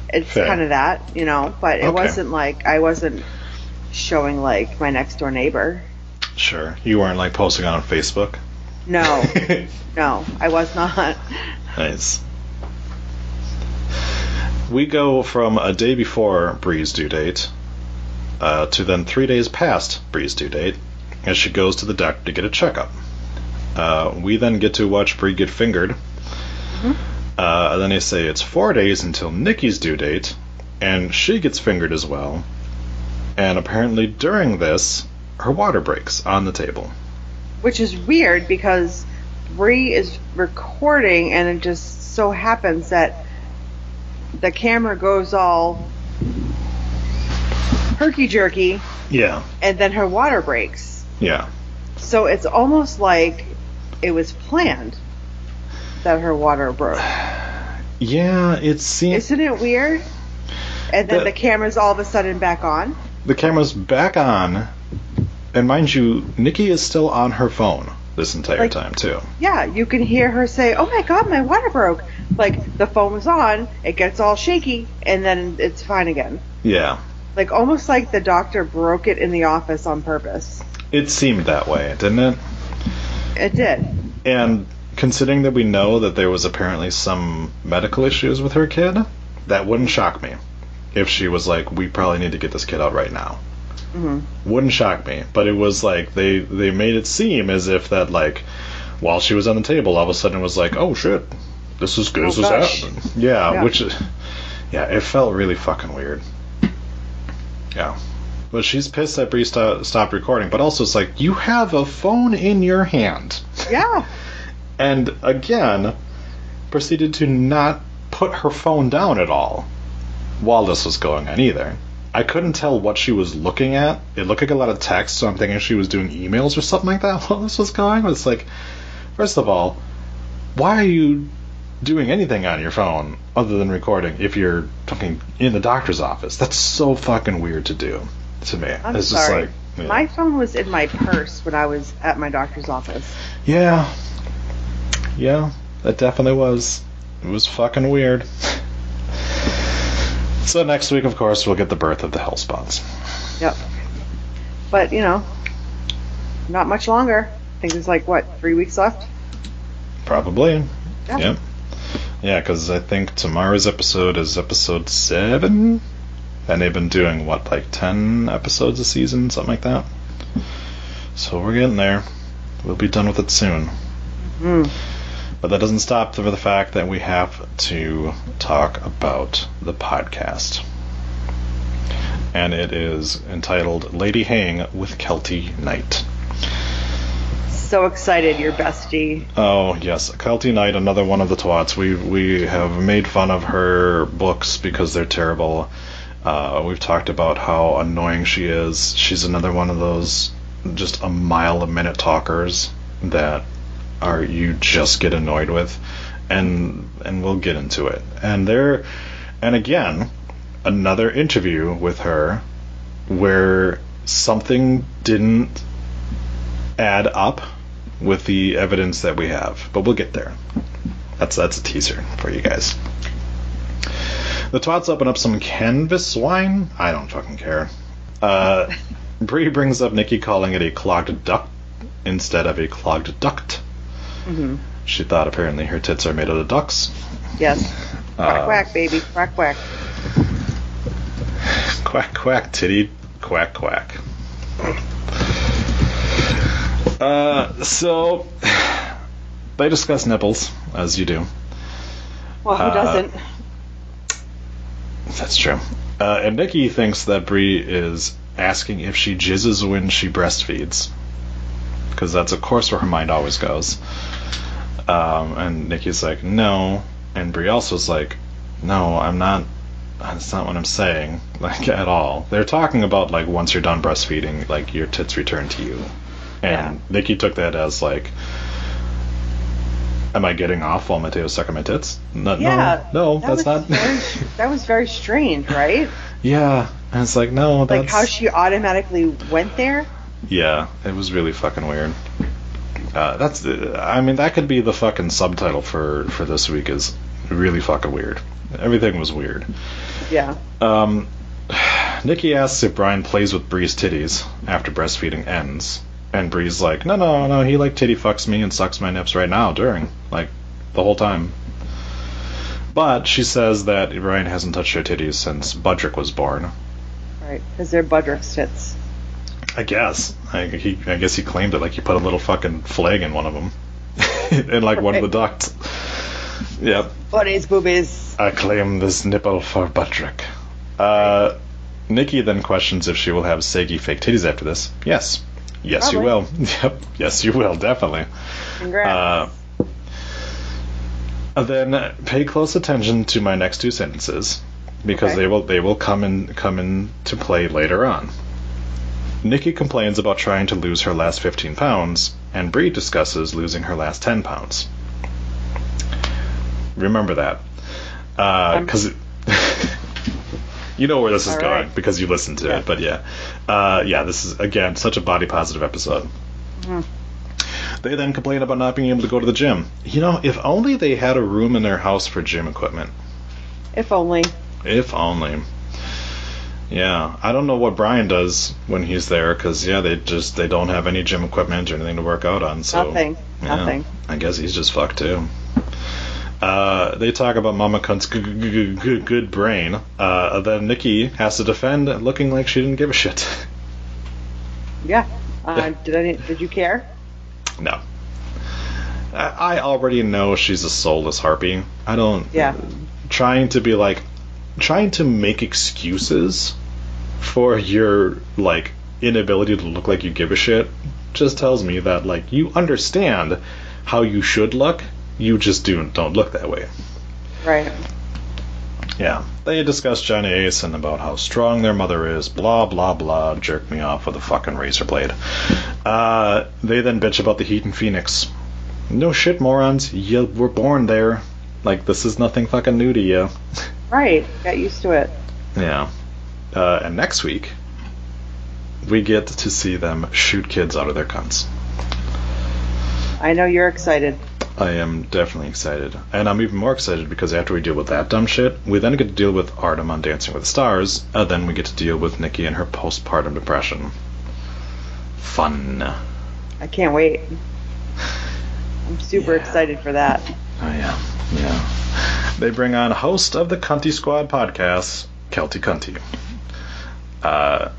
it's kind of that, you know, but it Okay. wasn't like I wasn't showing like my next door neighbor. Sure. You weren't like posting on Facebook. No, no, I was not. Nice. We go from a day before Brie's due date uh, to then three days past Brie's due date as she goes to the doctor to get a checkup. Uh, we then get to watch Brie get fingered. Uh, and then they say it's four days until Nikki's due date, and she gets fingered as well. And apparently during this, her water breaks on the table. which is weird because Brie is recording, and it just so happens that the camera goes all herky jerky, Yeah. and then her water breaks. Yeah. So it's almost like it was planned that her water broke. Yeah, it seems. Isn't it weird? And then The- the camera's all of a sudden back on. the camera's back on, and mind you, Nikki is still on her phone this entire Like- time too. Yeah, you can hear her say, "Oh my god, my water broke!" Like the phone was on, it gets all shaky, and then it's fine again. Yeah, Like almost like the doctor broke it in the office on purpose. it seemed that way, didn't it? It did. And considering that we know that there was apparently some medical issues with her kid, that wouldn't shock me. If she was like, "We probably need to get this kid out right now," hmm wouldn't shock me. But it was like they they made it seem as if that like while she was on the table, all of a sudden it was like, "Oh shit, this is good this Oh, is gosh. happening." Yeah, Yeah. which yeah, it felt really fucking weird. Yeah. But she's pissed that Brie sto- stopped recording, but also it's like you have a phone in your hand, Yeah. and again proceeded to not put her phone down at all while this was going on either. I couldn't tell what she was looking at. It looked like a lot of text, so I'm thinking she was doing emails or something like that while this was going. But it's like, first of all, why are you doing anything on your phone other than recording if you're fucking in the doctor's office? That's so fucking weird to do to me. I'm it's sorry. just like, yeah. My phone was in my purse when I was at my doctor's office. yeah, yeah, that definitely was. It was fucking weird. so next week, of course, we'll get the birth of the Hellspawns. Yep. But you know, not much longer. I think there's like what three weeks left. Probably. Yeah. Yep. Yeah, because I think tomorrow's episode is episode seven, and they've been doing what, like ten episodes a season, something like that. So we're getting there. We'll be done with it soon. Mm. But that doesn't stop for the fact that we have to talk about the podcast. And it is entitled Lady Gang with Keltie Knight. So excited, your bestie. Oh yes, Keltie Knight, another one of the twats. We we have made fun of her books because they're terrible. Uh, we've talked about how annoying she is. She's another one of those just a mile a minute talkers that are you just get annoyed with, and and we'll get into it. And there, and again, another interview with her where something didn't add up with the evidence that we have, but we'll get there. That's that's a teaser for you guys. The twats open up some canvas wine. I don't fucking care. Uh, Brie brings up Nikki calling it a clogged duct instead of a clogged duct. hmm She thought apparently her tits are made out of ducks. Yes. Quack Uh, quack, baby. Quack quack. Quack quack titty quack quack. Uh, so they discuss nipples as you do. Well, who Uh, doesn't? That's true. Uh, and Nikki thinks that Brie is asking if she jizzes when she breastfeeds, because that's of course where her mind always goes. Um, and Nikki's like, no, and Brie also's like, no, I'm not. That's not what I'm saying, like at all. They're talking about like once you're done breastfeeding, like your tits return to you, and Yeah. Nikki took that as like. Am I getting off while Matteo's sucking my tits? No, Yeah, no, no, that that's not. Very, that was very strange, right? Yeah, and it's like no, that's Like how she automatically went there. yeah, it was really fucking weird. Uh, that's I mean that could be the fucking subtitle for for this week is really fucking weird. Everything was weird. Yeah. Um, Nikki asks if Bryan plays with Brie's titties after breastfeeding ends, and Brie's like, no, no, no, he like titty fucks me and sucks my nips right now during like the whole time. But she says that Ryan hasn't touched her titties since Budrick was born. Right. Because they're Budrick's tits. I guess. I, he, I guess he claimed it like he put a little fucking flag in one of them, in like one of the ducts. Yep. Bunny's boobies. I claim this nipple for Budrick. Uh, Nikki then questions if she will have saggy fake titties after this. Yes. Yes, you will. Yep. Yes, you will. Definitely. Congrats. Uh, uh then uh, pay close attention to my next two sentences because Okay. they will they will come in come into play later on. Nikki complains about trying to lose her last 15 pounds, and Brie discusses losing her last 10 pounds. Remember that, uh, um, because you know where this is All going right. because you listened to Yeah. it. But yeah, uh, yeah, this is again such a body positive episode. Mhm. They then complain about not being able to go to the gym. You know, if only they had a room in their house for gym equipment. if only. If only. Yeah, I don't know what Bryan does when he's there because yeah, they just they don't have any gym equipment or anything to work out on. So Nothing. yeah, Nothing. I guess he's just fucked too. Uh, they talk about Mama Cunt's g- g- g- good brain. Uh, then Nikki has to defend, looking like she didn't give a shit. Yeah. Uh, did I? Did you care? no. I I already know she's a soulless harpy. I don't. Yeah. Trying to be like, trying to make excuses for your like inability to look like you give a shit just tells me that like you understand how you should look. You just do don't look that way. Right. Yeah. They discuss Johnny Ace and about how strong their mother is, blah, blah, blah, jerk me off with a fucking razor blade. Uh, they then bitch about the heat in Phoenix. No shit, morons. You were born there. Like, this is nothing fucking new to you. Right. Got used to it. Yeah. Uh, and next week, we get to see them shoot kids out of their cunts. I know you're excited. I am definitely excited. And I'm even more excited because after we deal with that dumb shit, we then get to deal with Artem on Dancing with the Stars, and then we get to deal with Nikki and her postpartum depression. Fun. I can't wait. I'm super Yeah. excited for that. Oh, yeah. Yeah. They bring on host of the Cunty Squad podcast, Keltie Cunty. Uh,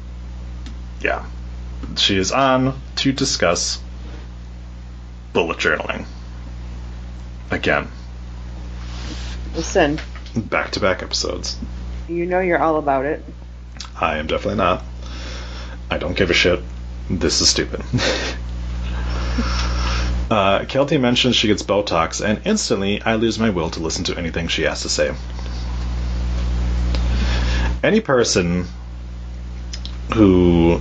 yeah. She is on to discuss bullet journaling. Again, Listen, back to back episodes. you know you're all about it. I am definitely not. I don't give a shit. This is stupid. uh, Keltie mentions she gets Botox, and instantly I lose my will to listen to anything she has to say. Any person who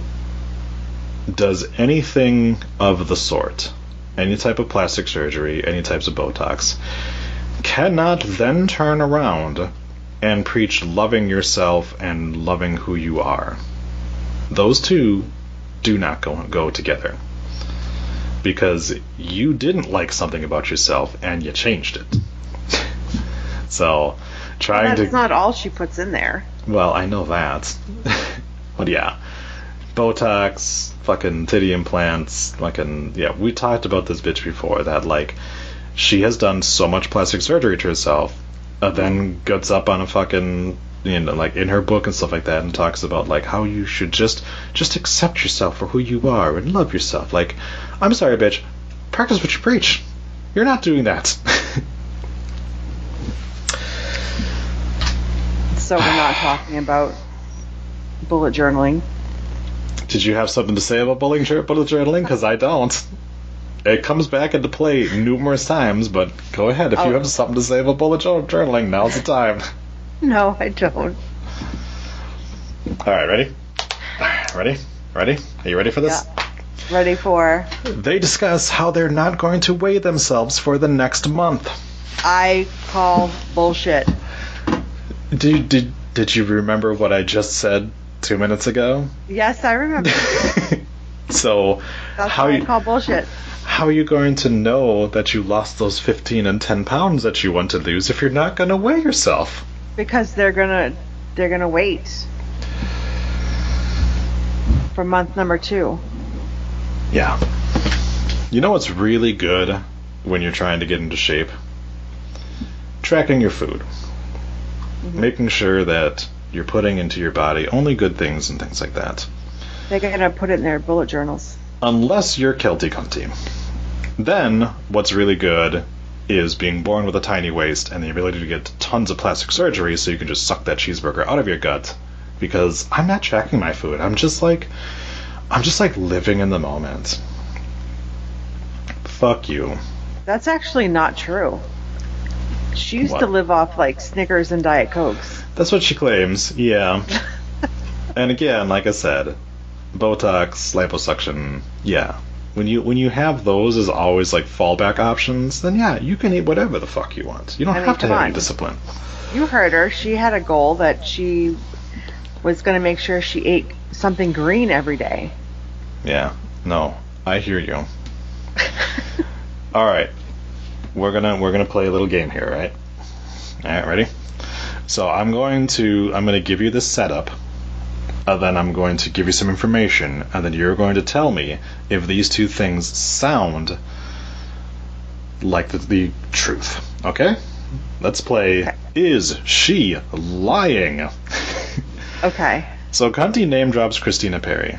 does anything of the sort, any type of plastic surgery, any types of Botox, cannot then turn around and preach loving yourself and loving who you are. Those two do not go go together. Because you didn't like something about yourself and you changed it. so trying That's to That's not all she puts in there. well, I know that. but yeah. Botox, fucking titty implants, fucking yeah, we talked about this bitch before that like she has done so much plastic surgery to herself, uh, then gets up on a fucking you know like in her book and stuff like that and talks about like how you should just just accept yourself for who you are and love yourself. Like, I'm sorry, bitch, practice what you preach. You're not doing that. So we're not talking about bullet journaling. Did you have something to say about bullying bullet journaling? Because I don't. It comes back into play numerous times, but go ahead. If you Oh. have something to say about bullet jour- journaling, now's the time. No, I don't. All right, ready? Ready? Ready? Are you ready for this? Ready for? They discuss how they're not going to weigh themselves for the next month. I call bullshit. Did did did you remember what I just said two minutes ago? Yes, I remember. so That's how you, call bullshit. how are you going to know that you lost those 15 and 10 pounds that you want to lose if you're not going to weigh yourself? Because they're gonna they're gonna wait for month number two. Yeah. You know what's really good when you're trying to get into shape? Tracking your food. Mm-hmm. Making sure that you're putting into your body only good things and things like that. They're gonna put it in their bullet journals. Unless you're Keltie Cunty. Then, what's really good is being born with a tiny waist and the ability to get tons of plastic surgery so you can just suck that cheeseburger out of your gut. Because I'm not tracking my food. I'm just like I'm just like living in the moment. Fuck you. That's actually not true. She used What? to live off like Snickers and Diet Cokes. That's what she claims, yeah. and again, like I said, Botox, liposuction, yeah. When you when you have those as always like fallback options, then yeah, you can eat whatever the fuck you want. You don't I mean, have to have any discipline. You heard her. She had a goal that she was going to make sure she ate something green every day. Yeah. No, I hear you. All right, we're gonna we're gonna play a little game here, right? All right, ready? So I'm going to I'm going to give you the setup, and then I'm going to give you some information, and then you're going to tell me if these two things sound like the, the truth. Okay? Let's play. Okay. Is she lying? Okay. So Cunty name drops Christina Perri.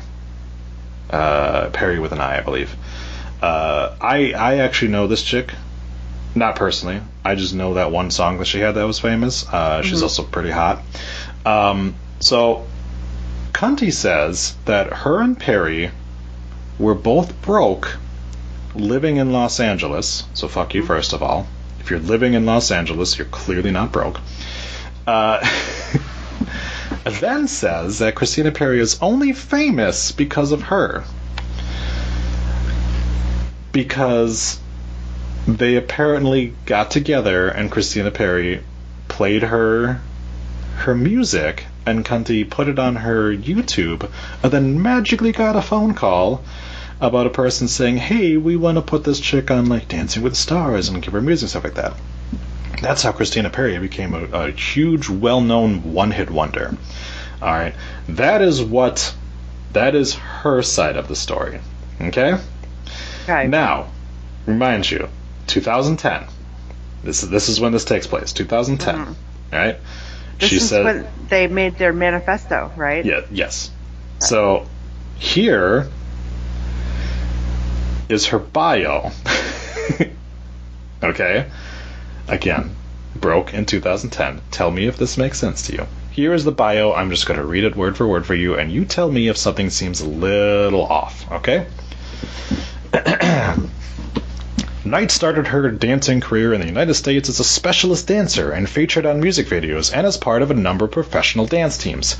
Uh, Perri with an I, I believe. Uh, I I actually know this chick, not personally. I just know that one song that she had that was famous. Uh, she's also pretty hot. Um, so Cunty says that her and Perri were both broke, living in Los Angeles. So fuck you, first of all. If you're living in Los Angeles, you're clearly not broke. Uh, then says that Christina Perri is only famous because of her. Because they apparently got together and Christina Perri played her her music and Cunty put it on her YouTube and then magically got a phone call about a person saying, Hey, we want to put this chick on like Dancing with the Stars and give her music and stuff like that. That's how Christina Perri became a, a huge, well known one hit wonder. Alright. That is what that is her side of the story. Okay? Okay. Now, remind you, 2010. This is this is when this takes place. 2010. Mhm. Right? this she is said when they made their manifesto, right? yeah, yes. So here is her bio. okay? Again, broke in 2010. Tell me if this makes sense to you. Here is the bio. I'm just going to read it word for word for you, and you tell me if something seems a little off, okay? Knight started her dancing career in the United States as a specialist dancer and featured on music videos and as part of a number of professional dance teams.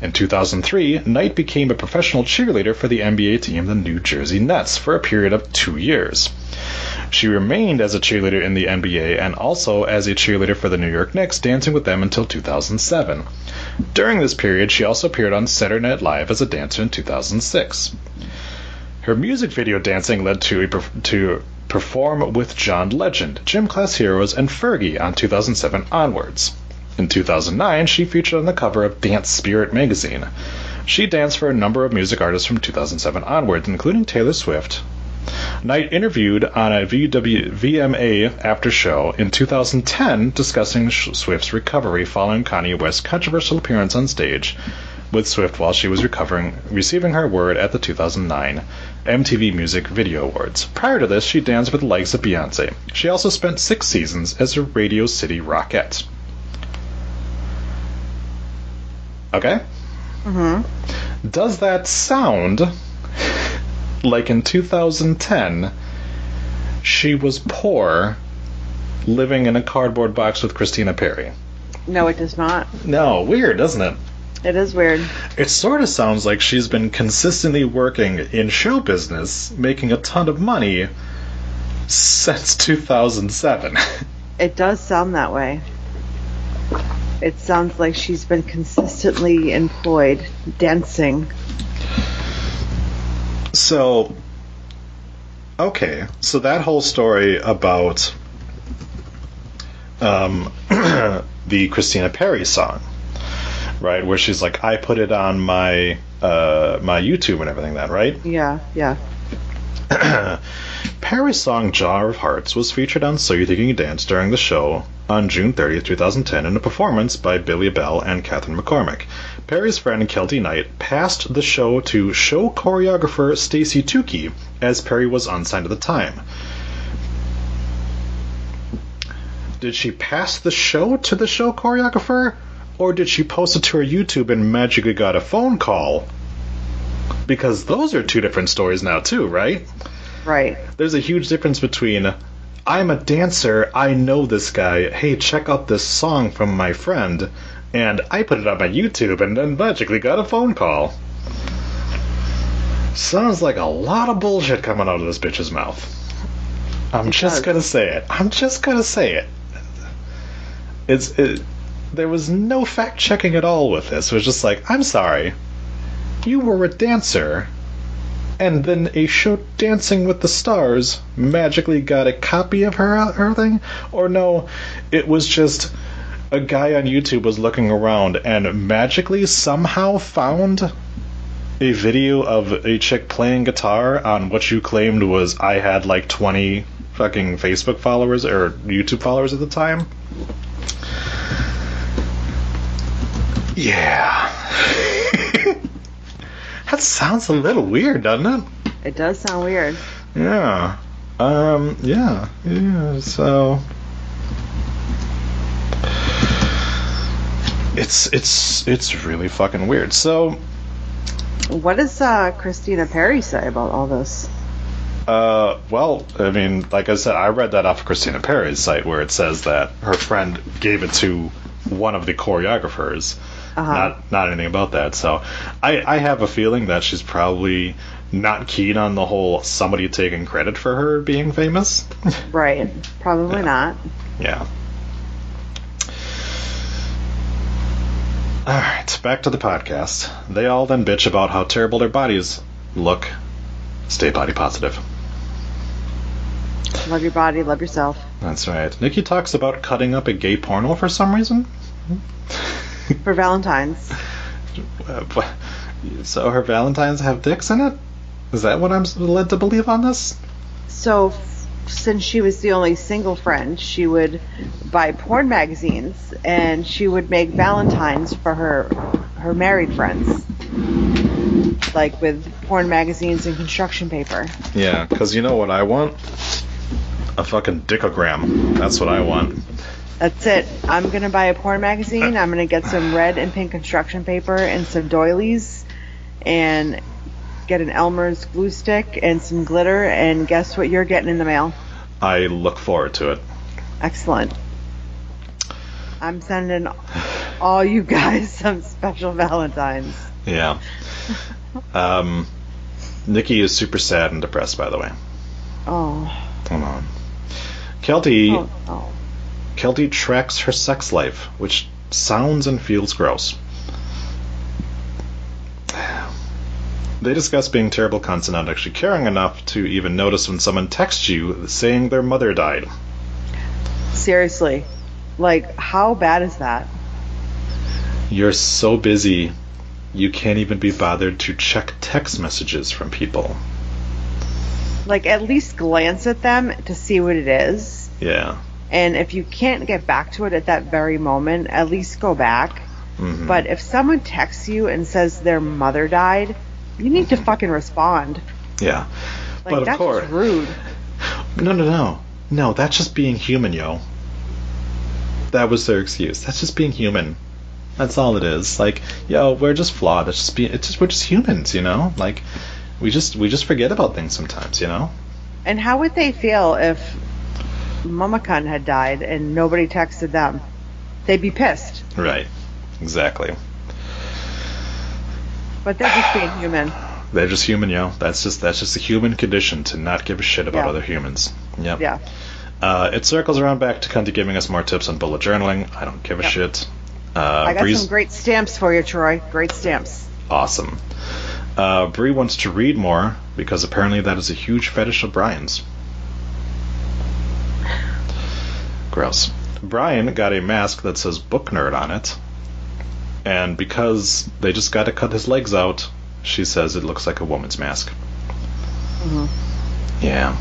In 2003, Knight became a professional cheerleader for the NBA team, the New Jersey Nets, for a period of two years. She remained as a cheerleader in the NBA and also as a cheerleader for the New York Knicks, dancing with them until 2007. During this period, she also appeared on Saturday Night Live as a dancer in 2006. Her music video dancing led to perf- to perform with John Legend, Gym Class Heroes, and Fergie on 2007 onwards. In 2009, she featured on the cover of Dance Spirit magazine. She danced for a number of music artists from 2007 onwards, including Taylor Swift. Knight interviewed on a VW, VMA after show in 2010 discussing Swift's recovery following Kanye West's controversial appearance on stage with Swift while she was recovering, receiving her award at the 2009 MTV Music Video Awards. Prior to this, she danced with the likes of Beyonce. She also spent six seasons as a Radio City Rockette. Okay? Mm-hmm. Does that sound like in 2010 she was poor living in a cardboard box with Christina Perri? No, it does not. No, weird, doesn't it? It is weird. It sort of sounds like she's been consistently working in show business, making a ton of money since 2007. It does sound that way. It sounds like she's been consistently employed dancing. So, okay, so that whole story about um, the Christina Perri song, right, where she's like, I put it on my uh, my YouTube and everything, that right? Yeah, yeah. Perri's song Jar of Hearts was featured on So You Think You Can Dance during the show on June 30th, 2010, in a performance by Billy Bell and Kathryn McCormick. Perri's friend Keltie Knight passed the show to show choreographer Stacey Tookey, as Perri was unsigned at the time. Did she pass the show to the show choreographer? Or did she post it to her YouTube and magically got a phone call? Because those are two different stories now, too, right? Right. there's a huge difference between I'm a dancer, I know this guy, hey, check out this song from my friend, and I put it on my YouTube and then magically got a phone call. Sounds like a lot of bullshit coming out of this bitch's mouth. I'm It just does. gonna say it. I'm just gonna say it. It's it, there was no fact checking at all with this. It was just like, I'm sorry, you were a dancer, and then a show Dancing with the Stars magically got a copy of her her thing, or no, it was just a guy on YouTube was looking around and magically somehow found a video of a chick playing guitar on what you claimed was I had like 20 fucking Facebook followers or YouTube followers at the time. Yeah. that sounds a little weird, doesn't it? It does sound weird. Yeah. Um, yeah. Yeah, so it's it's it's really fucking weird. So, What does uh, Christina Perri say about all this? uh, well, I mean, like I said, I read that off of Christina Perri's site where it says that her friend gave it to one of the choreographers. Uh-huh. Not not anything about that. So I I have a feeling that she's probably not keen on the whole somebody taking credit for her being famous. Right. Probably not. yeah. All right, back to the podcast. They all then bitch about how terrible their bodies look. Stay body positive. Love your body, love yourself. That's right. Nikki talks about cutting up a gay porno for some reason. For Valentine's. Uh, so her Valentines have dicks in it? Is that what I'm led to believe on this? So, f- since she was the only single friend, she would buy porn magazines and she would make Valentines for her her married friends. Like with porn magazines and construction paper. Yeah, because you know what I want? A fucking dickogram. That's what I want. That's it. I'm gonna buy a porn magazine. I'm gonna get some red and pink construction paper and some doilies, and get an Elmer's glue stick and some glitter. And guess what? You're getting in the mail. I look forward to it. Excellent. I'm sending all you guys some special Valentines. Yeah. Um, Nikki is super sad and depressed, by the way. Oh, Hold on. Keltie, oh, oh. Keltie tracks her sex life, which sounds and feels gross. They discuss being terrible cunts and not actually caring enough to even notice when someone texts you saying their mother died. Seriously, like how bad is that? You're so busy, you can't even be bothered to check text messages from people. Like at least glance at them to see what it is. Yeah. And if you can't get back to it at that very moment, at least go back. Mhm. But if someone texts you and says their mother died, you need to fucking respond. Yeah. Like but of that's course. rude. No, no, no. No, that's just being human, yo. That was their excuse. That's just being human. That's all it is. Like, yo, we're just flawed. It's just be it's just we're just humans, you know? Like we just we just forget about things sometimes, you know? And how would they feel if Mama Cunt had died and nobody texted them? They'd be pissed. Right. Exactly. But they're just being human. They're just human, yo. That's just that's just the human condition to not give a shit about Yeah. other humans. Yep. Yeah. Uh, it circles around back to Cunty giving us more tips on bullet journaling. I don't give a Yep. shit. Uh, I got Brie's- some great stamps for you, Troy. Great stamps. Awesome. Uh, Brie wants to read more because apparently that is a huge fetish of Bryan's. Gross. Bryan got a mask that says book nerd on it, and because they just got to cut his legs out, she says it looks like a woman's mask. Mhm. Yeah.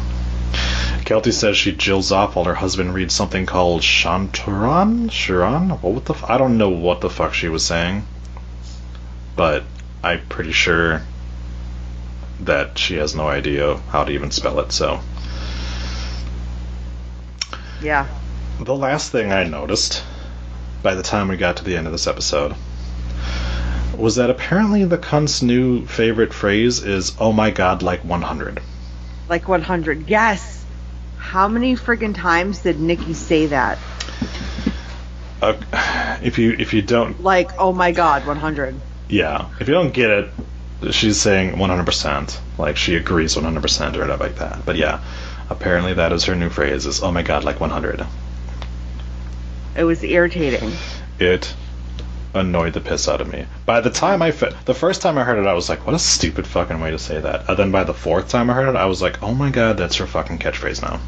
Keltie says she jills off while her husband reads something called Shantaram? Sharon? What the f- I don't know what the fuck she was saying. But I'm pretty sure that she has no idea how to even spell it, so. Yeah. The last thing I noticed by the time we got to the end of this episode was that apparently the cunt's new favorite phrase is, oh my god, like 100. Like 100. Yes. How many friggin' times did Nikki say that? Uh, if you if you don't Like, oh my god, 100. Yeah, if you don't get it, she's saying 100%. Like she agrees 100% or whatever like that. But yeah, apparently that is her new phrase. Is oh my god, like 100. It was irritating. It annoyed the piss out of me. By the time I fi- the first time I heard it, I was like, what a stupid fucking way to say that. And then by the fourth time I heard it, I was like, oh my god, that's her fucking catchphrase now.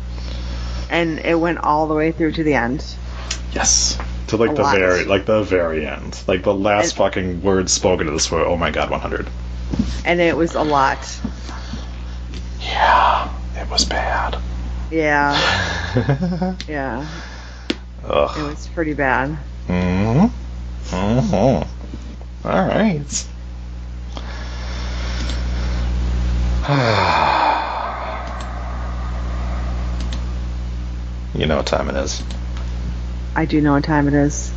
And it went all the way through to the end. Yes. To like A the lot. very like the very end, like the last And- fucking words spoken to this were oh my god, 100. And it was a lot. Yeah, it was bad. Yeah. Yeah. It was pretty bad. Mm-hmm. Mm-hmm. All right. you know what time it is. I do know what time it is.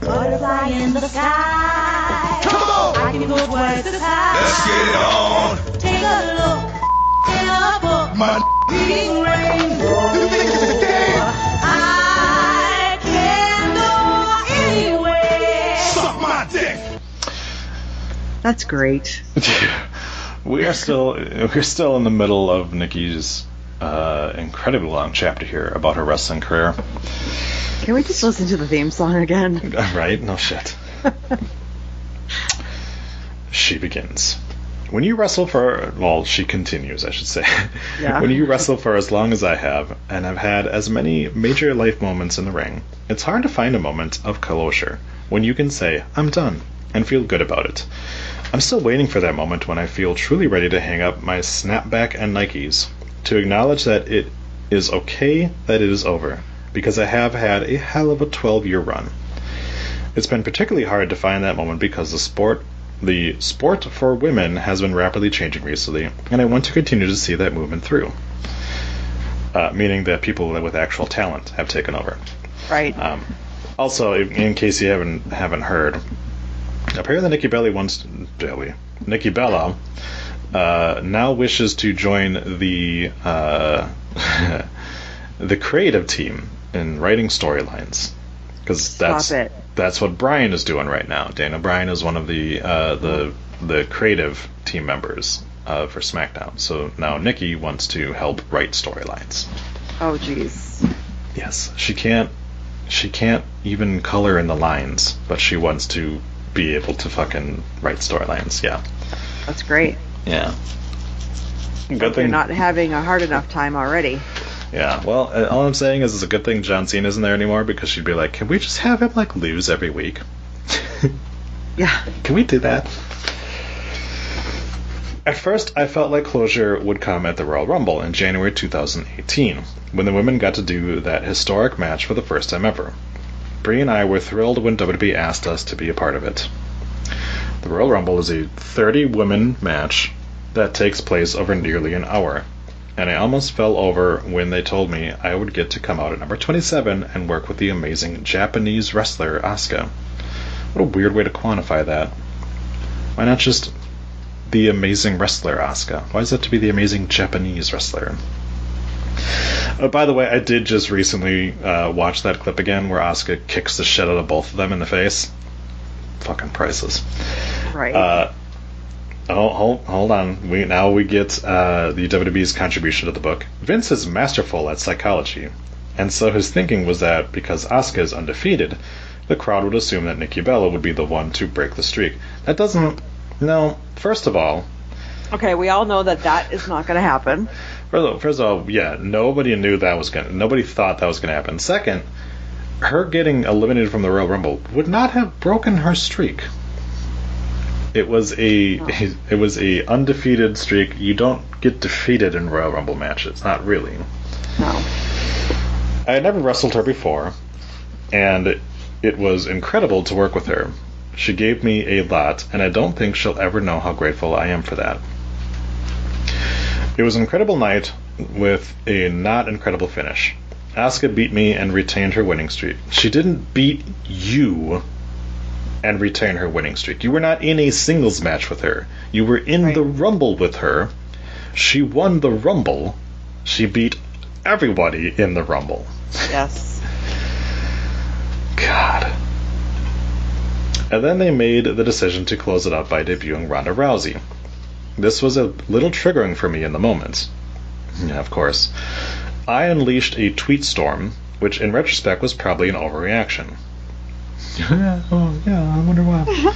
Butterfly in the sky. Come on! I can put words to Let's get it on. Take a look My beating rainbow. you think a game? I can go anywhere. Suck my dick. That's great. we are still we're still in the middle of Nikki's uh, incredibly long chapter here about her wrestling career. Can we just listen to the theme song again? Right? No shit. she begins. When you wrestle for, well, she continues, I should say. Yeah. when you wrestle for as long as I have, and i've had as many major life moments in the ring, it's hard to find a moment of closure when you can say, I'm done, and feel good about it. I'm still waiting for that moment when I feel truly ready to hang up my snapback and Nikes, to acknowledge that it is okay that it is over, because I have had a hell of a 12 year run. It's been particularly hard to find that moment because the sport the sport for women has been rapidly changing recently, and I want to continue to see that movement through. Uh, meaning that people with actual talent have taken over. Right. Um, also, in, case you haven't haven't heard, apparently Nikki Belly wants Belly Nikki Bella uh, now wishes to join the uh, the creative team in writing storylines because that's it. that's what Bryan is doing right now. Daniel Bryan is one of the uh, the the creative team members uh, for SmackDown. So now Nikki wants to help write storylines. Oh, jeez. Yes, she can't. She can't even color in the lines, but she wants to be able to fucking write storylines. Yeah, That's great. yeah. Good thing. You're not having a hard enough time already. Yeah. Well, uh, all I'm saying is it's a good thing John Cena isn't there anymore because she'd be like, "Can we just have him like lose every week? Yeah. Can we do that?" At first, I felt like closure would come at the Royal Rumble in January 2018, when the women got to do that historic match for the first time ever. Brie and I were thrilled when WWE asked us to be a part of it. The Royal Rumble is a 30 women match that takes place over nearly an hour, and I almost fell over when they told me I would get to come out at number 27 and work with the amazing Japanese wrestler Asuka. What a weird way to quantify that. Why not just the amazing wrestler Asuka? Why is that to be the amazing Japanese wrestler? Uh, by the way, I did just recently uh, watch that clip again where Asuka kicks the shit out of both of them in the face. Fucking priceless. Right. Uh, oh, hold, hold on. We now we get uh, the WWE's contribution to the book. Vince is masterful at psychology, and so his thinking was that because Asuka is undefeated, the crowd would assume that Nikki Bella would be the one to break the streak. That doesn't. No. First of all, okay, we all know that that is not going to happen. First of, all, first of all, yeah, nobody knew that was gonna. Nobody thought that was gonna happen. Second, her getting eliminated from the Royal Rumble would not have broken her streak. It was a it was a undefeated streak. You don't get defeated in Royal Rumble matches, not really. No. I had never wrestled her before, and it was incredible to work with her. She gave me a lot, and I don't think she'll ever know how grateful I am for that. It was an incredible night with a not incredible finish. Asuka beat me and retained her winning streak. She didn't beat you and retain her winning streak. You were not in a singles match with her. You were in Right. the Rumble with her. She won the Rumble. She beat everybody in the Rumble. Yes. God. And then they made the decision to close it up by debuting Ronda Rousey. This was a little triggering for me in the moment. Yeah, of course. I unleashed a tweet storm, which in retrospect was probably an overreaction. Yeah, oh, yeah, I wonder why.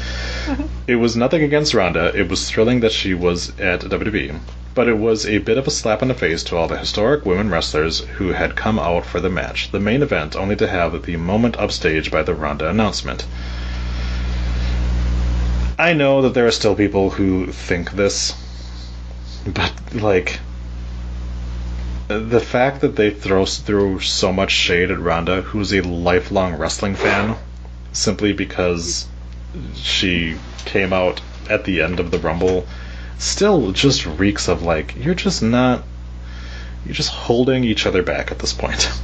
it was nothing against Ronda. It was thrilling that she was at WWE. But it was a bit of a slap in the face to all the historic women wrestlers who had come out for the match, the main event, only to have the moment upstaged by the Ronda announcement. I know that there are still people who think this, but like the fact that they throw through so much shade at Ronda, who's a lifelong wrestling fan, simply because she came out at the end of the Rumble, still just reeks of like you're just not you're just holding each other back at this point.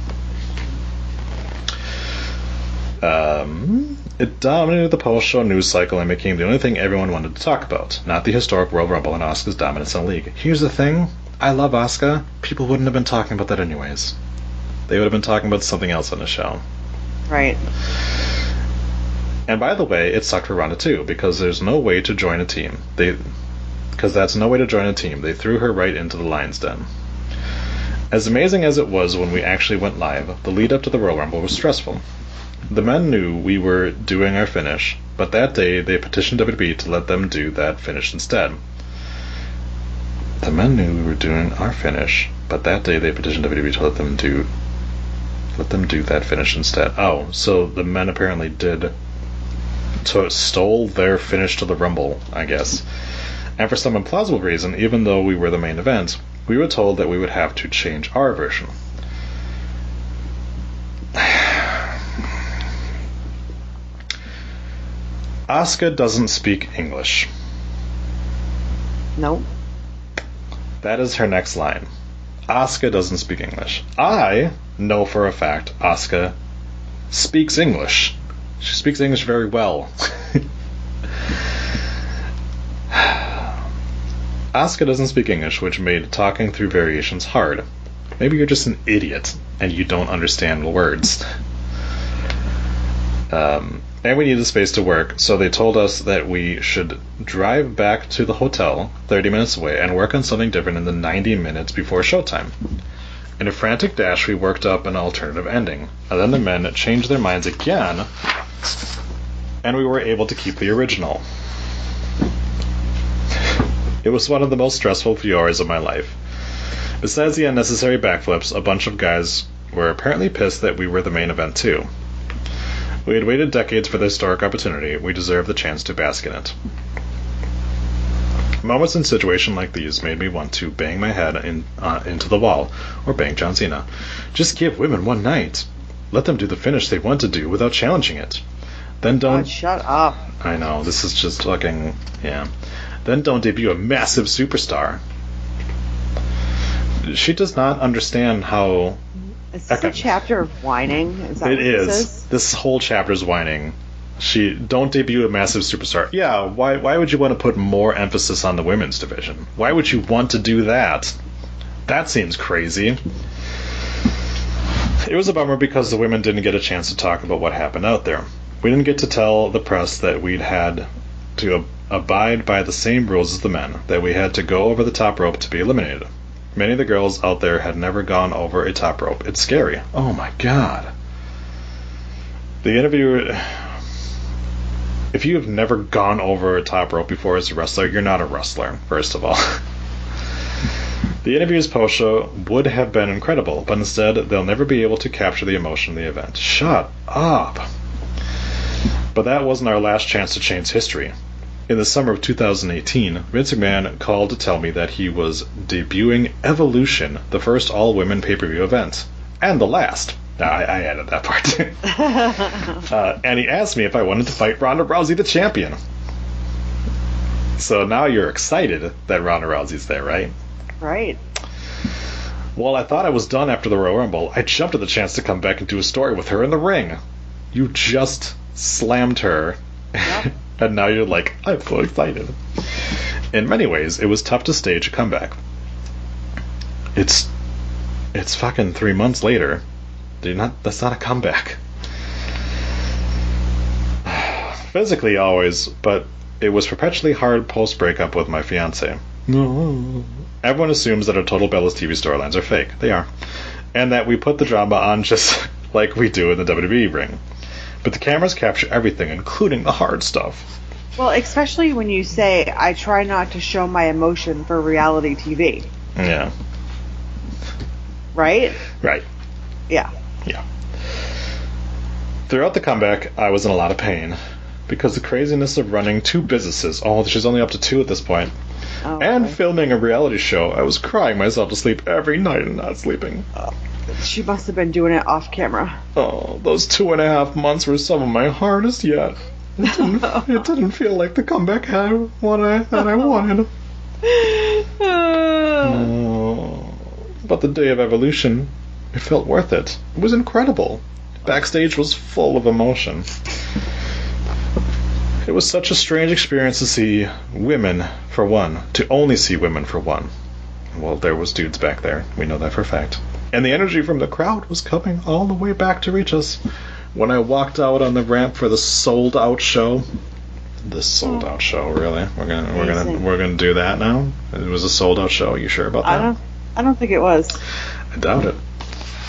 Um, it dominated the post-show news cycle and became the only thing everyone wanted to talk about, not the historic Royal Rumble and Asuka's dominance in the league. Here's the thing: I love Asuka, people wouldn't have been talking about that anyways. They would have been talking about something else on the show. Right. And by the way, it sucked for Ronda too because there's no way to join a team. They, because that's no way to join a team. They threw her right into the lion's den. As amazing as it was when we actually went live, the lead up to the Royal Rumble was stressful. The men knew we were doing our finish, but that day they petitioned WWE to let them do that finish instead. The men knew we were doing our finish, but that day they petitioned WWE to let them do let them do that finish instead. Oh, so the men apparently did to stole their finish to the Rumble, I guess. And for some implausible reason, even though we were the main event, we were told that we would have to change our version. Asuka doesn't speak English. Nope. That is her next line. Asuka doesn't speak English. I know for a fact Asuka speaks English. She speaks English very well. Asuka doesn't speak English, which made talking through variations hard. Maybe you're just an idiot and you don't understand words. Um, and we needed space to work, so they told us that we should drive back to the hotel 30 minutes away and work on something different in the 90 minutes before showtime. In a frantic dash, we worked up an alternative ending, and then the men changed their minds again, and we were able to keep the original. It was one of the most stressful few hours of my life. Besides the unnecessary backflips, a bunch of guys were apparently pissed that we were the main event too. We had waited decades for the historic opportunity. We deserved the chance to bask in it. Moments in situations like these made me want to bang my head in, uh, into the wall, or bang John Cena. Just give women one night. Let them do the finish they want to do without challenging it. Then don't. God, shut up. I know, this is just fucking. Yeah. Then don't debut a massive superstar. She does not understand how. Is this a chapter of whining? Is that It what this is. This whole chapter is whining. She don't debut a massive superstar. Yeah, why why would you want to put more emphasis on the women's division? Why would you want to do that? That seems crazy. It was a bummer because the women didn't get a chance to talk about what happened out there. We didn't get to tell the press that we'd had to ab- abide by the same rules as the men, that we had to go over the top rope to be eliminated. Many of the girls out there had never gone over a top rope. It's scary. Oh my god. The interviewer. If you have never gone over a top rope before as a wrestler, you're not a wrestler, first of all. the interviews post show would have been incredible, but instead, they'll never be able to capture the emotion of the event. Shut up! But that wasn't our last chance to change history. In the summer of 2018, Vince McMahon called to tell me that he was debuting Evolution, the first all women pay per view event. And the last. I, I added that part. uh, and he asked me if I wanted to fight Ronda Rousey, the champion. So now you're excited that Ronda Rousey's there, right? Right. Well, I thought I was done after the Royal Rumble. I jumped at the chance to come back and do a story with her in the ring. You just slammed her. Yep. and now you're like, I'm so excited. In many ways, it was tough to stage a comeback. It's it's fucking three months later. You're not that's not a comeback. Physically always, but it was perpetually hard post breakup with my fiance. No. Everyone assumes that our Total Bellas TV storylines are fake. They are. And that we put the drama on just like we do in the WWE ring. But the cameras capture everything, including the hard stuff. Well, especially when you say, I try not to show my emotion for reality TV. Yeah. Right? Right. Yeah. Yeah. Throughout the comeback, I was in a lot of pain because the craziness of running two businesses. Oh, she's only up to two at this point. Oh, And okay. filming a reality show. I was crying myself to sleep every night and not sleeping. she must have been doing it off camera. Oh, those two and a half months were some of my hardest yet. It didn't, it didn't feel like the comeback I, what I, that I wanted. Oh, but the day of evolution, it felt worth it. It was incredible. Backstage was full of emotion. It was such a strange experience to see women for one, to only see women for one. well, there was dudes back there. We know that for a fact. And the energy from the crowd was coming all the way back to reach us. When I walked out on the ramp for the sold out show, the sold out show, really? We're gonna we're gonna we're gonna do that now. It was a sold out show. You sure about that? I don't. I don't think it was. I doubt it.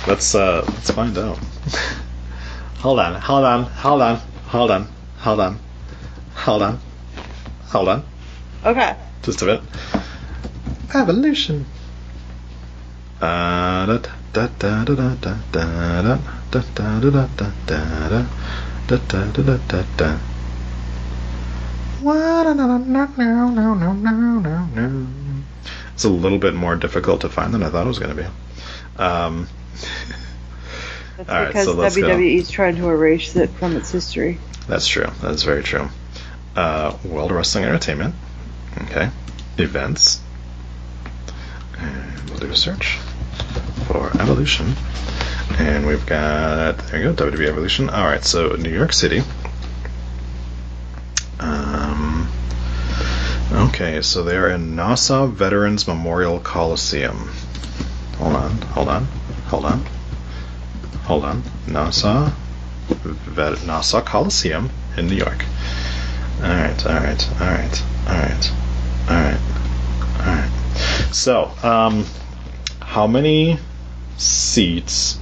Let's uh let's find out. hold on, hold on, hold on, hold on, hold on, Hold on. Hold on. Okay. Just a bit. Evolution. It's a little bit more difficult to find than I thought it was going to be. Um, That's all because right, so WWE's go. tried to erase it from its history. That's true. That's very true. Uh, World Wrestling Entertainment. Okay. Events. And we'll do a search for Evolution. And we've got, there you go, WWE Evolution. Alright, so New York City. Um, okay, so they're in Nassau Veterans Memorial Coliseum. Hold on, hold on, hold on, hold on. Nassau Vet- Nassau Coliseum in New York. Alright, alright, alright, alright, alright, alright. So, um, how many seats?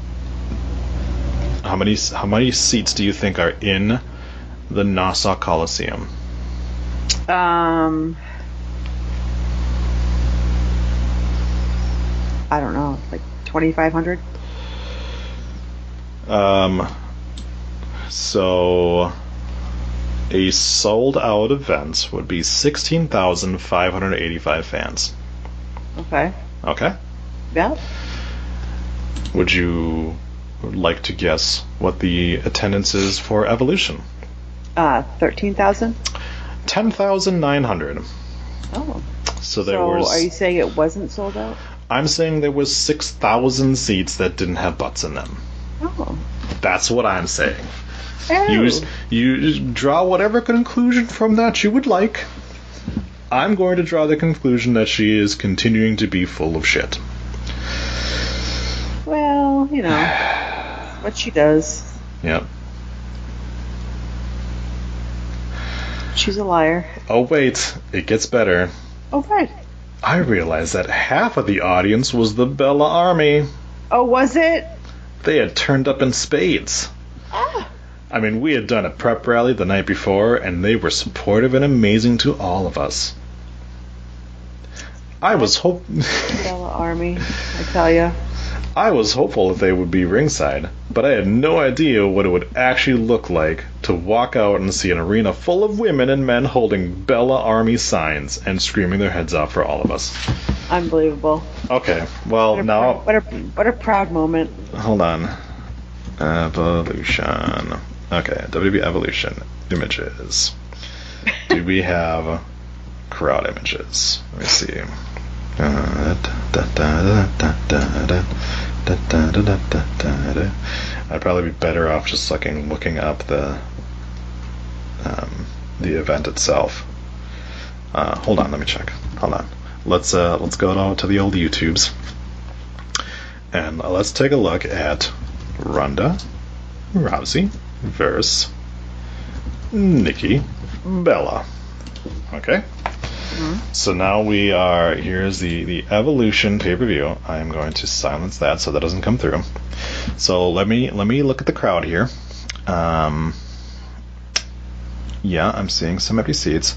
How many how many seats do you think are in the Nassau Coliseum? Um. I don't know, like 2,500. Um, so a sold out event would be sixteen thousand five hundred eighty five fans. Okay. Okay. Yeah. Would you like to guess what the attendance is for Evolution? Uh, 13,000. Ten thousand nine hundred. Oh. So there so was. are you saying it wasn't sold out? I'm saying there was six thousand seats that didn't have butts in them. Oh. That's what I'm saying. Oh. You you draw whatever conclusion from that you would like. I'm going to draw the conclusion that she is continuing to be full of shit. Well, you know, what she does. Yep. She's a liar. Oh wait, it gets better. Oh, right. I realized that half of the audience was the Bella Army. Oh, was it? They had turned up in spades. Ah. I mean, we had done a prep rally the night before, and they were supportive and amazing to all of us. I was hope Bella Army, I tell ya. I was hopeful that they would be ringside, but I had no idea what it would actually look like to walk out and see an arena full of women and men holding Bella Army signs and screaming their heads off for all of us. Unbelievable. Okay, well What now what a what a proud moment. hold on. Evolution. Okay, WB Evolution images. Do we have crowd images? Let me see. I'd probably be better off just looking looking up the um, the event itself. Uh, hold on, let me check. Hold on. Let's uh, let's go to the old YouTubes and uh, let's take a look at Ronda Rousey versus Nikki Bella. Okay. So now we are. Here's the the Evolution pay per view. I am going to silence that so that doesn't come through. So let me let me look at the crowd here. Um, yeah, I'm seeing some empty seats.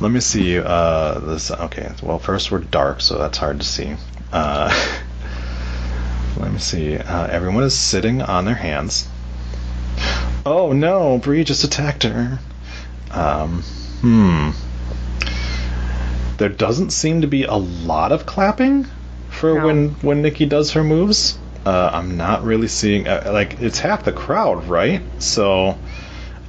Let me see. Uh, this okay. Well, first we're dark, so that's hard to see. Uh, let me see. Uh, everyone is sitting on their hands. Oh no, Brie just attacked her. Um, hmm. There doesn't seem to be a lot of clapping for No. when when Nikki does her moves. Uh, I'm not really seeing uh, like it's half the crowd, right? So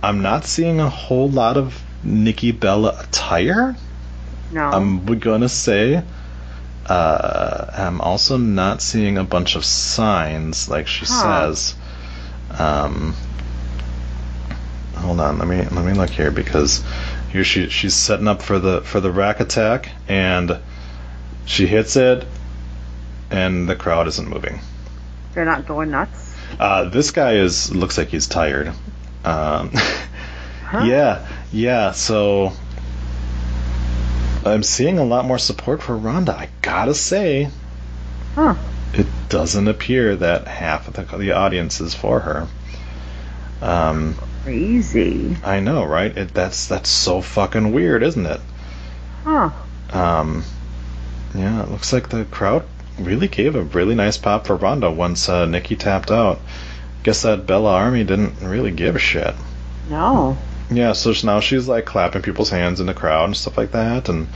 I'm not seeing a whole lot of Nikki Bella attire. No. I'm gonna say. Uh, I'm also not seeing a bunch of signs like she Huh. says. Um, hold on, let me let me look here because here she she's setting up for the for the rack attack and she hits it and the crowd isn't moving. They're not going nuts. Uh, this guy is looks like he's tired. Um, Yeah, yeah. So I'm seeing a lot more support for Ronda. I gotta say, Huh. it doesn't appear that half of the, the audience is for her. Um, Crazy. I know, right? It, that's that's so fucking weird, isn't it? Huh. Um, yeah, it looks like the crowd really gave a really nice pop for Ronda once uh, Nikki tapped out. Guess that Bella Army didn't really give a shit. No. Yeah, so now she's like clapping people's hands in the crowd and stuff like that, and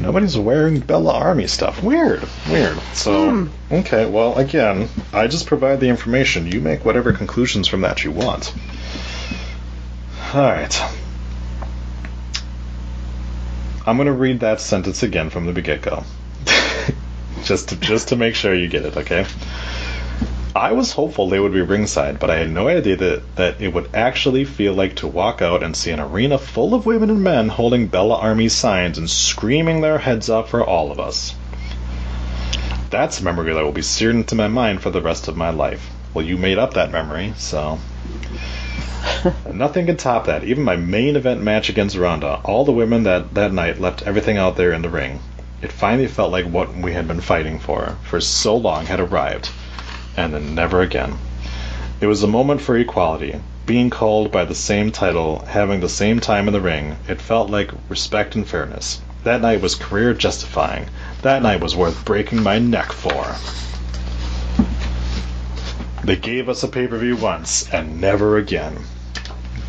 nobody's wearing Bella Army stuff. Weird, weird. So, okay, well, again, I just provide the information. You make whatever conclusions from that you want. Alright. I'm gonna read that sentence again from the get go. just to just to make sure you get it, okay? I was hopeful they would be ringside, but I had no idea that, that it would actually feel like to walk out and see an arena full of women and men holding Bella Army signs and screaming their heads off for all of us. That's a memory that will be seared into my mind for the rest of my life. Well, you made up that memory, so. Nothing can top that. Even my main event match against Ronda, all the women that, that night left everything out there in the ring. It finally felt like what we had been fighting for for so long had arrived and then never again. It was a moment for equality. Being called by the same title, having the same time in the ring, it felt like respect and fairness. That night was career justifying. That night was worth breaking my neck for. They gave us a pay per view once and never again.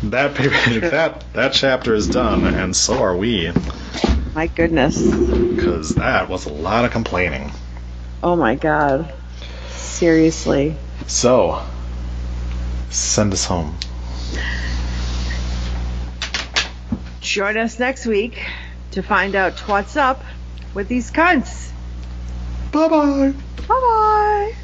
That pay that that chapter is done, and so are we, My goodness. because that was a lot of complaining. Oh my god. Seriously. So, send us home. Join us next week to find out what's up with these cunts. Bye bye. Bye bye.